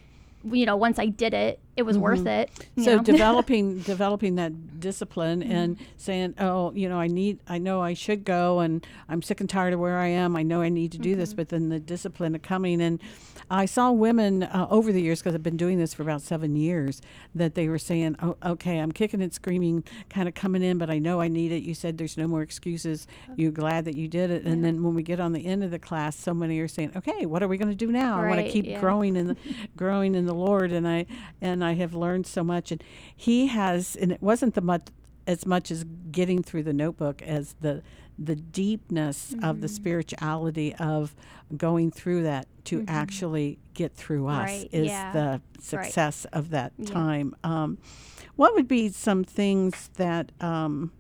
you know, once I did it, it was worth Mhm. it. So know? developing developing that discipline and saying, oh, you know, I need, I know I should go, and I'm sick and tired of where I am. I know I need to do this, but then the discipline of coming. And I saw women uh, over the years because I've been doing this for about seven years that they were saying, oh, okay, I'm kicking and screaming, kind of coming in, but I know I need it. You said there's no more excuses. You're glad that you did it. And then when we get on the end of the class, so many are saying, okay, what are we going to do now? I want to keep yeah. growing in the growing in the Lord, and I and I have learned so much. And He has, and it wasn't the much as much as getting through the notebook as the the deepness of the Mm-hmm. spirituality of going through that to actually get through us Right, is yeah. the Right. success of that Yeah. time. Um, what would be some things that um,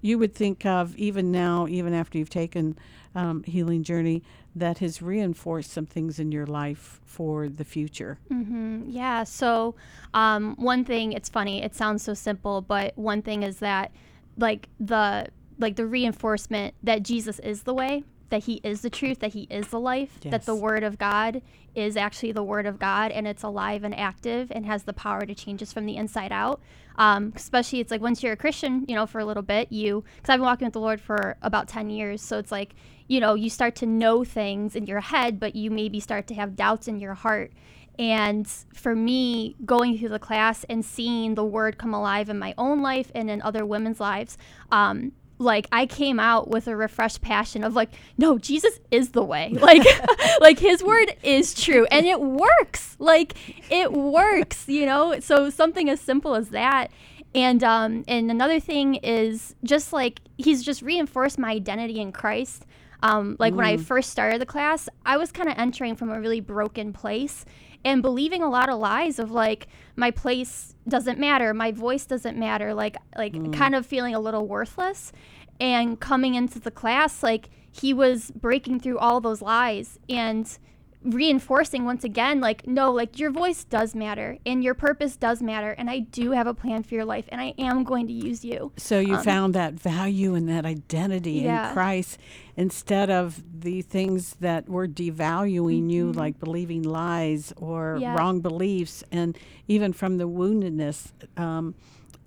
you would think of even now, even after you've taken um, healing journey, that has reinforced some things in your life for the future? hmm Yeah. So, um, one thing, it's funny. It sounds so simple, but one thing is that, like the like the reinforcement that Jesus is the way, that He is the truth, that He is the life, that the Word of God is actually the Word of God, and it's alive and active, and has the power to change us from the inside out. Um, especially, it's like once you're a Christian, you know, for a little bit, you because I've been walking with the Lord for about ten years, so it's like you know you start to know things in your head, but you maybe start to have doubts in your heart. And for me, going through the class and seeing the word come alive in my own life and in other women's lives, um, like I came out with a refreshed passion of like, no, Jesus is the way. Like, like His word is true, and it works. Like it works, you know. So something as simple as that. And um, and another thing is just like He's just reinforced my identity in Christ. Um, like when I first started the class, I was kind of entering from a really broken place and believing a lot of lies of like my place doesn't matter, my voice doesn't matter, like like hmm. kind of feeling a little worthless. And coming into the class, like he was breaking through all those lies and reinforcing once again like no like your voice does matter and your purpose does matter and i do have a plan for your life and i am going to use you So you Um, found that value and that identity Yeah. in Christ instead of the things that were devaluing you, like believing lies or Mm-hmm. Yeah. wrong beliefs, and even from the woundedness. Um,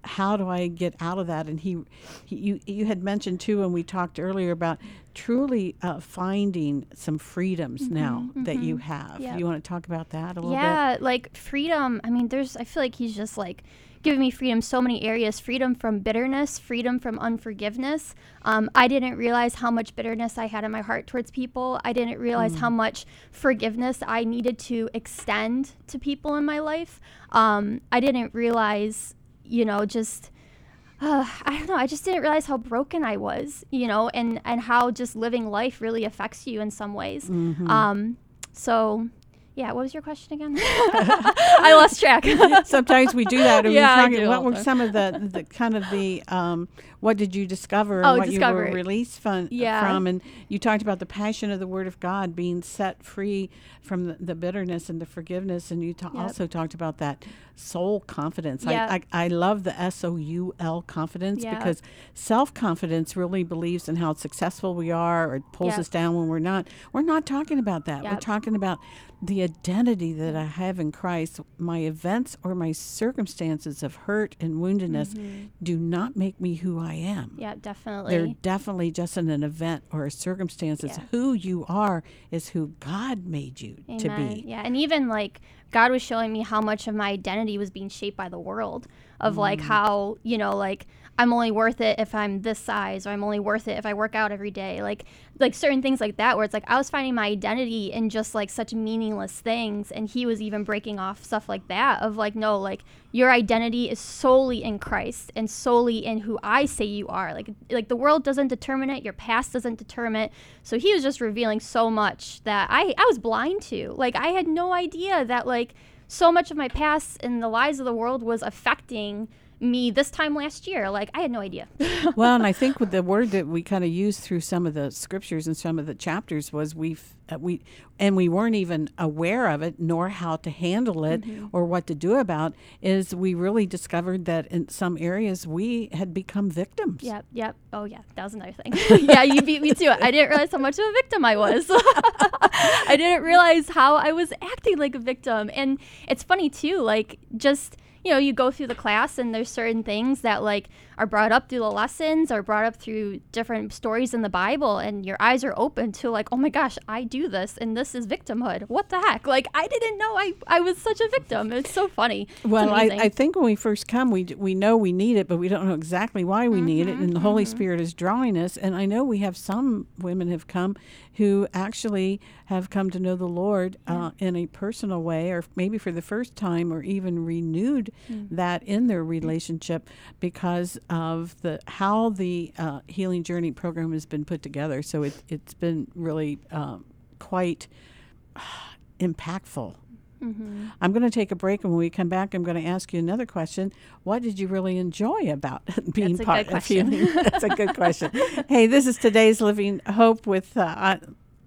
how do I get out of that? And he, he you, you had mentioned too, and we talked earlier about truly uh, finding some freedoms now that you have. Mm-hmm. Yep. You want to talk about that a little bit? yeah like freedom i mean there's i feel like he's just like giving me freedom so many areas freedom from bitterness freedom from unforgiveness um, i didn't realize how much bitterness i had in my heart towards people i didn't realize how much forgiveness i needed to extend to people in my life um, i didn't realize you know just uh, I don't know. I just didn't realize how broken I was, you know, and and how just living life really affects you in some ways. Mm-hmm. Um, so, yeah. What was your question again? I lost track. Sometimes we do that. and we Yeah, do what were some of the, the kind of the um, what did you discover Oh, and what you were released from, Yeah. from? And you talked about the passion of the Word of God being set free from the, the bitterness and the forgiveness, and you ta- Yep. also talked about that soul confidence. Yeah. I, I I love the S O U L confidence Yeah. because self confidence really believes in how successful we are, or it pulls Yep. us down when we're not. We're not talking about that. We're talking about the identity that I have in Christ, my events or my circumstances of hurt and woundedness mm-hmm. do not make me who I am. yeah, definitely. They're definitely just in an event or a circumstances. Yeah. Who you are is who God made you to be. Yeah, and even like God was showing me how much of my identity was being shaped by the world, of like Mm. how you know like I'm only worth it if I'm this size, or I'm only worth it if I work out every day, like like certain things like that, where it's like I was finding my identity in just like such meaningless things, and He was even breaking off stuff like that of like no, like your identity is solely in Christ and solely in who I say you are. Like like the world doesn't determine it, your past doesn't determine it. So he was just revealing so much that I I was blind to. Like I had no idea that like so much of my past and the lies of the world was affecting me this time last year. Like I had no idea. well, and I think with the word that we kind of used through some of the scriptures and some of the chapters was we've uh, we and we weren't even aware of it nor how to handle it mm-hmm. or what to do about is we really discovered that in some areas we had become victims. Yep, yep. Oh yeah, that was another thing. yeah, you beat me to it. I didn't realize how much of a victim I was. I didn't realize how I was acting like a victim. And it's funny too, like just you know, you go through the class and there's certain things that like are brought up through the lessons are brought up through different stories in the Bible and your eyes are open to like, oh my gosh, I do this and this is victimhood. What the heck? Like I didn't know I, I was such a victim. It's so funny. Well, I, I think when we first come, we, we know we need it, but we don't know exactly why we mm-hmm, need it. And the mm-hmm. Holy Spirit is drawing us. And I know we have some women have come who actually have come to know the Lord uh, in a personal way, or maybe for the first time, or even renewed mm. that in their relationship because of the how the uh, healing journey program has been put together. So it, it's been really um, quite impactful. Mm-hmm. I'm going to take a break, and when we come back, I'm going to ask you another question. What did you really enjoy about being part of healing? That's a good question. hey, this is today's Living Hope with uh,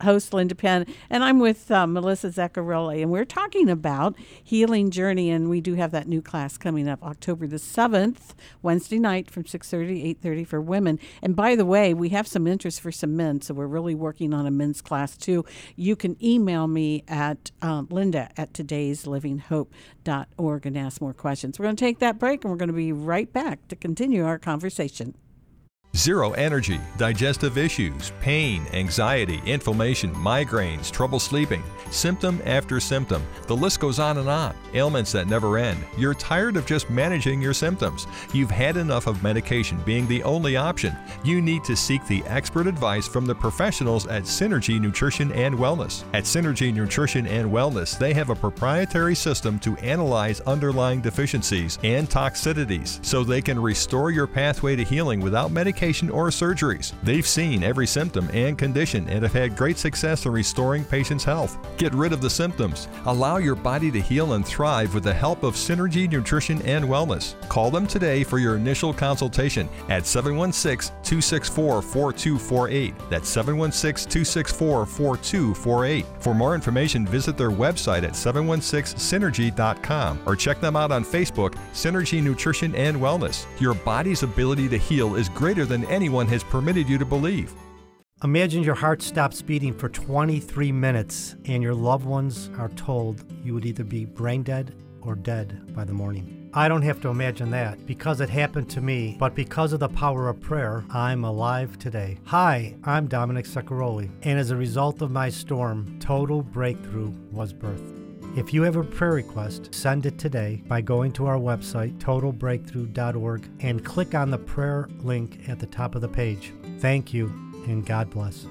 host Linda Penn, and I'm with uh, Melissa Zaccaroli, and we're talking about Healing Journey, and we do have that new class coming up October the 7th, Wednesday night from 6.30 to 8.30 for women. And by the way, we have some interest for some men, so we're really working on a men's class too. You can email me at um, linda at today'slivinghope.org and ask more questions. We're going to take that break, and we're going to be right back to continue our conversation. Zero energy, digestive issues, pain, anxiety, inflammation, migraines, trouble sleeping, symptom after symptom. The list goes on and on. Ailments that never end. You're tired of just managing your symptoms. You've had enough of medication being the only option. You need to seek the expert advice from the professionals at Synergy Nutrition and Wellness. At Synergy Nutrition and Wellness, they have a proprietary system to analyze underlying deficiencies and toxicities so they can restore your pathway to healing without medication medication or surgeries. They've seen every symptom and condition and have had great success in restoring patients' health. Get rid of the symptoms. Allow your body to heal and thrive with the help of Synergy Nutrition and Wellness. Call them today for your initial consultation at 716 264 4248. That's 716 264 4248. For more information, visit their website at 716synergy.com or check them out on Facebook, Synergy Nutrition and Wellness. Your body's ability to heal is greater than anyone has permitted you to believe. Imagine your heart stops beating for 23 minutes and your loved ones are told you would either be brain dead or dead by the morning. I don't have to imagine that because it happened to me, but because of the power of prayer, I'm alive today. Hi, I'm Dominic Zaccaroli, and as a result of my storm, total breakthrough was birthed. If you have a prayer request, send it today by going to our website, totalbreakthrough.org, and click on the prayer link at the top of the page. Thank you, and God bless.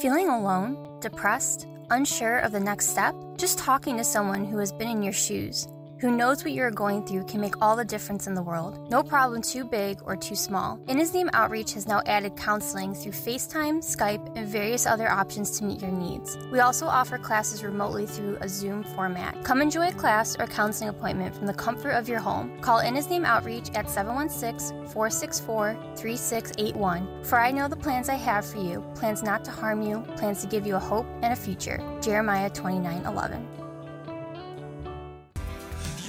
Feeling alone, depressed, unsure of the next step? Just talking to someone who has been in your shoes who knows what you are going through can make all the difference in the world. No problem too big or too small. In His Name Outreach has now added counseling through FaceTime, Skype, and various other options to meet your needs. We also offer classes remotely through a Zoom format. Come enjoy a class or counseling appointment from the comfort of your home. Call In His Name Outreach at 716 464 3681. For I know the plans I have for you plans not to harm you, plans to give you a hope and a future. Jeremiah 29 11.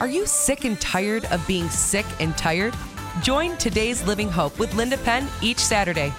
Are you sick and tired of being sick and tired? Join today's Living Hope with Linda Penn each Saturday.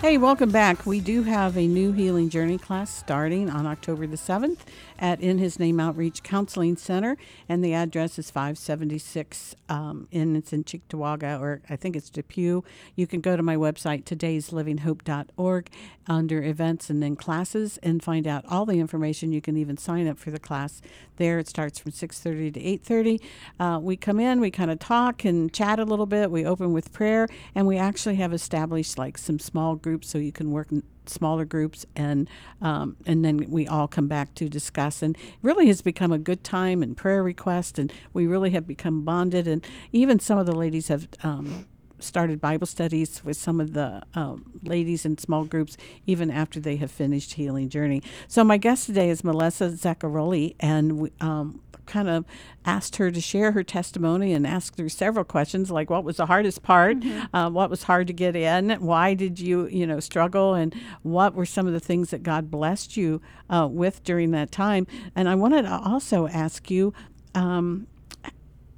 Hey, welcome back. We do have a new healing journey class starting on October the 7th at In His Name Outreach Counseling Center, and the address is 576 um, in it's in Cheektowaga, or I think it's Depew. You can go to my website today'slivinghope.org under events and then classes and find out all the information. You can even sign up for the class there. It starts from 6:30 to 8:30. Uh, we come in, we kind of talk and chat a little bit. We open with prayer, and we actually have established like some small groups so you can work smaller groups and um, and then we all come back to discuss and really has become a good time and prayer request and we really have become bonded and even some of the ladies have um, started Bible studies with some of the um, ladies in small groups even after they have finished Healing Journey. So my guest today is Melissa Zaccaroli, and we, um, kind of asked her to share her testimony and asked her several questions like what was the hardest part, Mm-hmm. uh, what was hard to get in, why did you you know struggle, and what were some of the things that God blessed you uh, with during that time. And I wanted to also ask you. Um,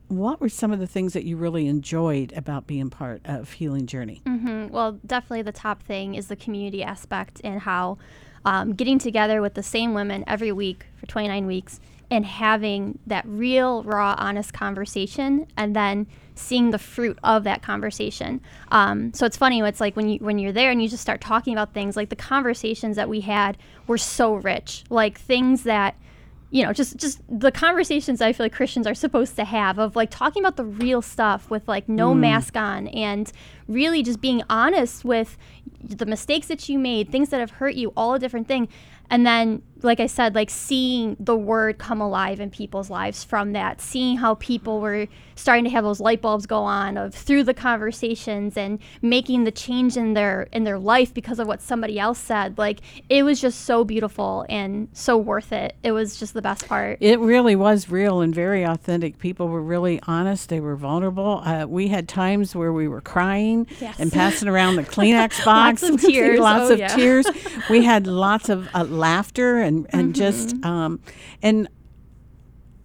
what were some of the things that you really enjoyed about being part of Healing Journey? hmm Well, definitely the top thing is the community aspect and how um, getting together with the same women every week for 29 weeks and having that real, raw, honest conversation, and then seeing the fruit of that conversation. Um, so it's funny. It's like when you when you're there and you just start talking about things. Like the conversations that we had were so rich. Like things that you know, just just the conversations I feel like Christians are supposed to have of like talking about the real stuff with like no mask on and really just being honest with the mistakes that you made, things that have hurt you, all a different thing. And then, like I said, like seeing the word come alive in people's lives from that, seeing how people were starting to have those light bulbs go on of through the conversations and making the change in their in their life because of what somebody else said. Like it was just so beautiful and so worth it. It was just the best part. It really was real and very authentic. People were really honest. They were vulnerable. Uh, we had times where we were crying Yes. and passing around the Kleenex box. Lots of tears. lots Oh, of yeah. tears. We had lots of uh, laughter and and just Mm-hmm. um, and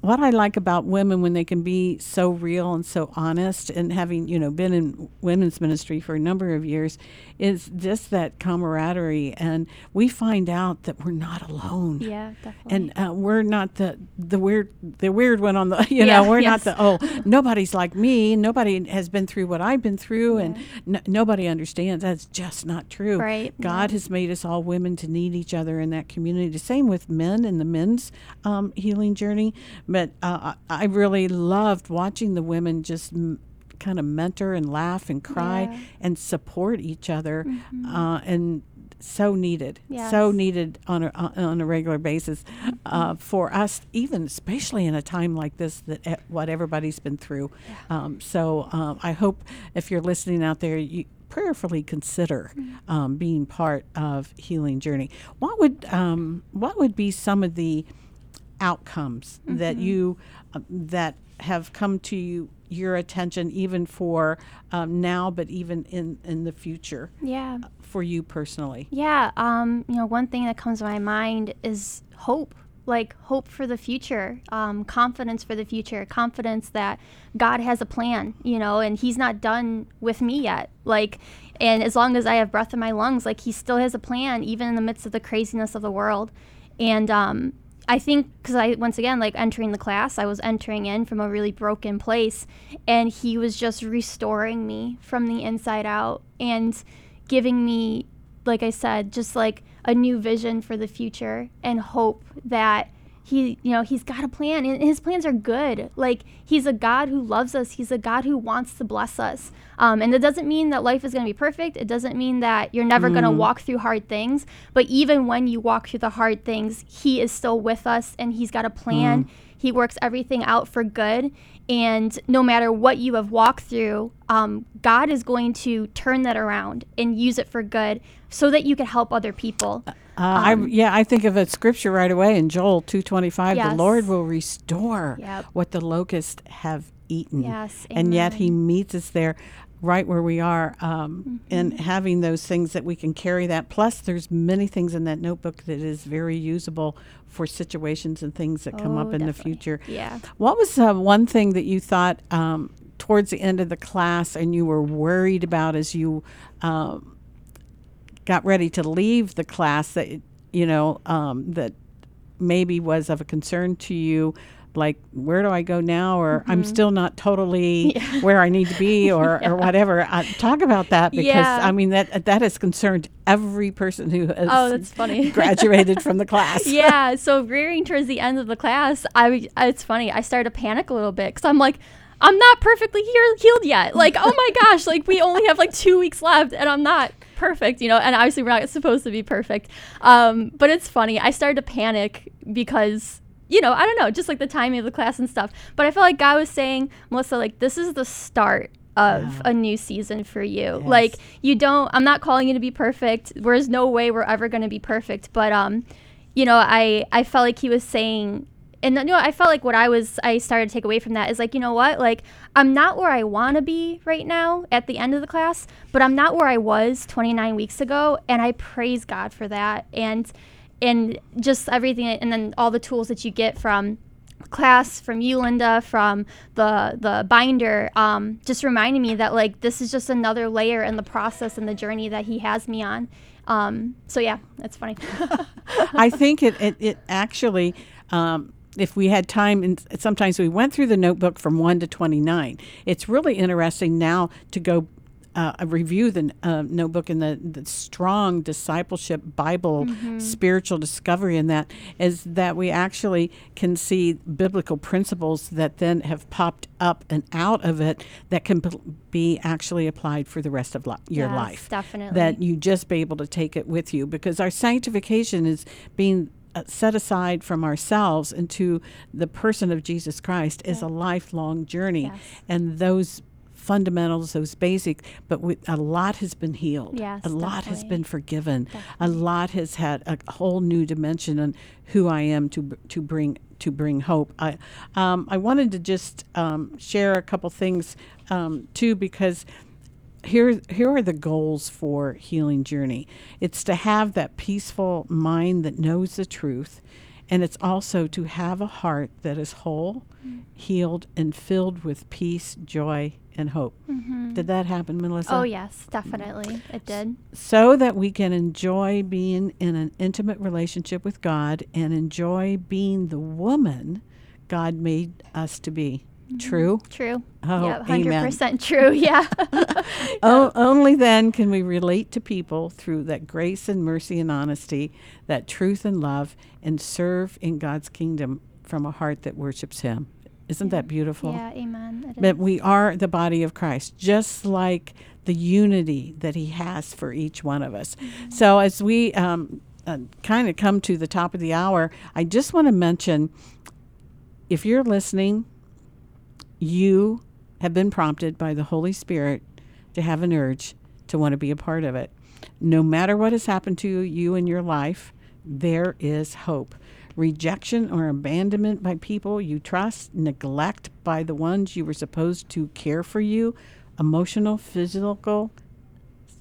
what I like about women when they can be so real and so honest and having, you know, been in women's ministry for a number of years is just that camaraderie and we find out that we're not alone. Yeah, definitely. And uh, we're not the the weird the weird one on the you Yeah, know we're yes. not the oh nobody's like me. Nobody has been through what I've been through and n- nobody understands. That's just not true. Right, God has made us all women to need each other in that community. The same with men in the men's um, healing journey. But uh, I I really loved watching the women just m- kind of mentor and laugh and cry Yeah. and support each other uh, and so needed so needed on a on a regular basis uh, for us even especially in a time like this that what everybody's been through. Um, so um, I hope if you're listening out there you prayerfully consider um, being part of healing journey. What would um, what would be some of the outcomes that you uh, that have come to you your attention even for um, now but even in in the future yeah. for you personally Yeah, um, you know, one thing that comes to my mind is hope. Like hope for the future, um, confidence for the future, confidence that God has a plan, you know, and He's not done with me yet. Like, and as long as I have breath in my lungs, like He still has a plan, even in the midst of the craziness of the world. And um, I think because I once again like entering the class, I was entering in from a really broken place, and He was just restoring me from the inside out and giving me like I said, just like a new vision for the future and hope that he, you know, he's got a plan and his plans are good. Like he's a God who loves us. He's a God who wants to bless us. Um, and it doesn't mean that life is going to be perfect. It doesn't mean that you're never going to walk through hard things. But even when you walk through the hard things, he is still with us and he's got a plan. He works everything out for good. And no matter what you have walked through, um, God is going to turn that around and use it for good so that you can help other people. Uh, I, yeah, I think of a scripture right away in Joel two twenty five. The Lord will restore Yep. what the locusts have eaten. Yes, and yet He meets us there, right where we are, um, and Mm-hmm. having those things that we can carry that. Plus, there's many things in that notebook that is very usable for situations and things that come up Oh, in the future. Yeah. What was uh, one thing that you thought um, towards the end of the class and you were worried about as you um, got ready to leave the class that you know um, that maybe was of a concern to you? Like, where do I go now? Or I'm Mm-hmm. still not totally where I need to be, or, or whatever. Uh, talk about that because Yeah. I mean that that has concerned every person who has Oh, that's funny. graduated from the class. yeah. So rearing towards the end of the class, I it's funny. I started to panic a little bit because I'm like, I'm not perfectly heal- healed yet. Like, oh my gosh, like we only have like two weeks left, and I'm not perfect, you know. And obviously, we're not supposed to be perfect. Um, but it's funny. I started to panic because. You know, I don't know, just like the timing of the class and stuff. But I felt like God was saying, Melissa, like, this is the start of a new season for you. Like, you don't, I'm not calling you to be perfect. There's no way we're ever going to be perfect. But, um, you know, I, I felt like he was saying, and you know, I felt like what I was, I started to take away from that is like, you know what, like I'm not where I want to be right now at the end of the class, but I'm not where I was 29 weeks ago, and I praise God for that, and and just everything, and then all the tools that you get from class from you linda from the the binder um, just reminding me that like this is just another layer in the process and the journey that he has me on. Um, so yeah that's funny. I think it, it, it actually um, if we had time, and sometimes we went through the notebook from 1 to 29. It's really interesting now to go uh, review the uh, notebook and the, the strong discipleship Bible Mm-hmm. spiritual discovery in that is that we actually can see biblical principles that then have popped up and out of it that can be actually applied for the rest of li- your Yes, life. definitely. That you just be able to take it with you because our sanctification is being set aside from ourselves into the person of Jesus Christ is a lifelong journey. Yes. And those fundamentals, those basic, but we, a lot has been healed. Yes, a lot has been forgiven. A lot has had a whole new dimension on who I am to to bring to bring hope. I um, I wanted to just um, share a couple things um, too because here here are the goals for healing journey. It's to have that peaceful mind that knows the truth and it's also to have a heart that is whole mm-hmm. healed and filled with peace joy and hope. Mm-hmm. Did that happen melissa? Oh yes definitely. It did. So that we can enjoy being in an intimate relationship with god and enjoy being the woman god made us to be true true Oh, amen. 100% true yeah only then can we relate to people through that grace and mercy and honesty, that truth and love, and serve in God's kingdom from a heart that worships Him. Isn't that beautiful? yeah amen is. we are the body of Christ, just like the unity that He has for each one of us. So, as we um, uh, kind of come to the top of the hour, I just want to mention if you're listening, you have been prompted by the Holy Spirit to have an urge to want to be a part of it. No matter what has happened to you in your life, there is hope. Rejection or abandonment by people you trust, neglect by the ones you were supposed to care for you, emotional, physical,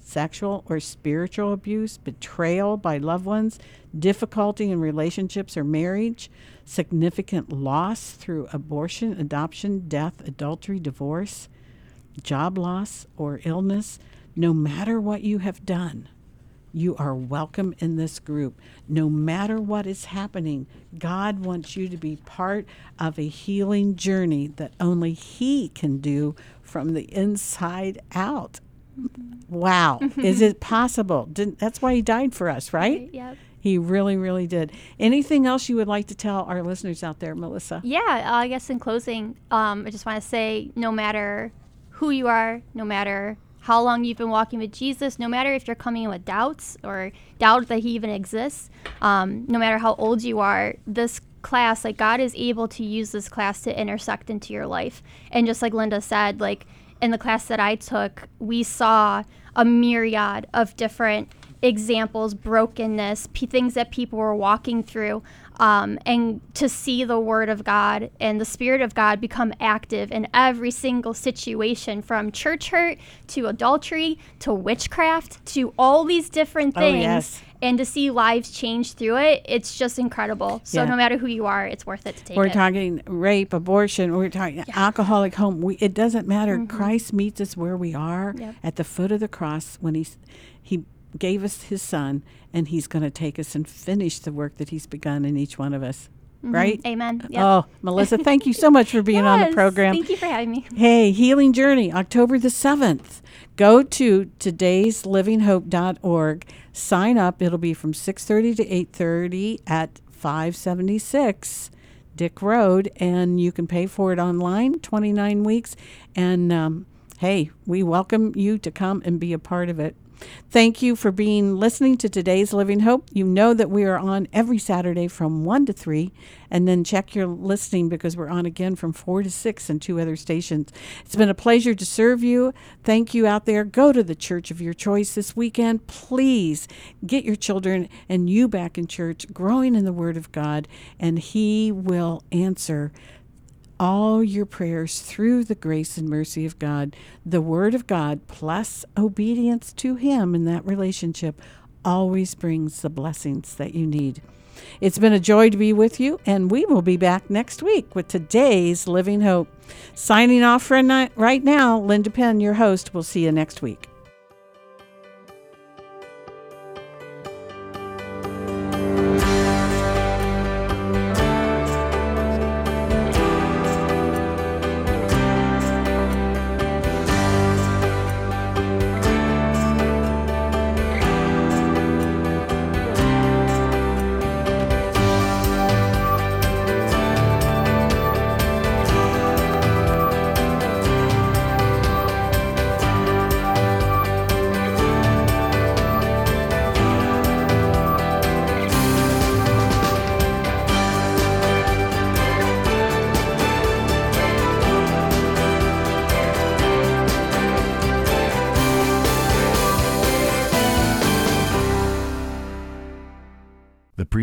sexual or spiritual abuse, betrayal by loved ones, difficulty in relationships or marriage, significant loss through abortion, adoption, death, adultery, divorce, job loss, or illness, no matter what you have done, you are welcome in this group. No matter what is happening, God wants you to be part of a healing journey that only He can do from the inside out. Wow. Is it possible? Didn't, that's why He died for us, right? Right, yep. He really, really did. Anything else you would like to tell our listeners out there, Melissa? Yeah, uh, I guess in closing, um, I just want to say no matter who you are, no matter how long you've been walking with Jesus, no matter if you're coming in with doubts or doubt that He even exists, um, no matter how old you are, this class, like God is able to use this class to intersect into your life. And just like Linda said, like in the class that I took, we saw a myriad of different examples, brokenness, p- things that people were walking through, um, and to see the Word of God and the Spirit of God become active in every single situation from church hurt to adultery to witchcraft to all these different Oh, things. yes. And to see lives change through it, it's just incredible. So Yeah. no matter who you are, it's worth it to take We're it. talking rape, abortion. We're talking alcoholic home. We, it doesn't matter. Mhm. Christ meets us where we are Yep. at the foot of the cross when he's he gave us his son, and he's going to take us and finish the work that he's begun in each one of us. Mhm. Right? Amen. Yep. Oh, Melissa, thank you so much for being on the program. Thank you for having me. Hey, Healing Journey, October the 7th. Go to today'slivinghope.org. Sign up. It'll be from 6:30 to 8:30 at 576 Dick Road and you can pay for it online, 29 weeks and um, hey, we welcome you to come and be a part of it. Thank you for being listening to today's Living Hope. You know that we are on every Saturday from 1 to 3, and then check your listening because we're on again from 4 to 6 and two other stations. It's been a pleasure to serve you. Thank you out there. Go to the church of your choice this weekend. Please get your children and you back in church, growing in the Word of God, and He will answer all your prayers through the grace and mercy of God. The Word of God plus obedience to Him in that relationship always brings the blessings that you need. It's been a joy to be with you, and we will be back next week with today's Living Hope. Signing off for right now, Linda Penn, your host. We'll see you next week.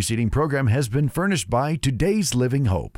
Preceding program has been furnished by Today's Living Hope.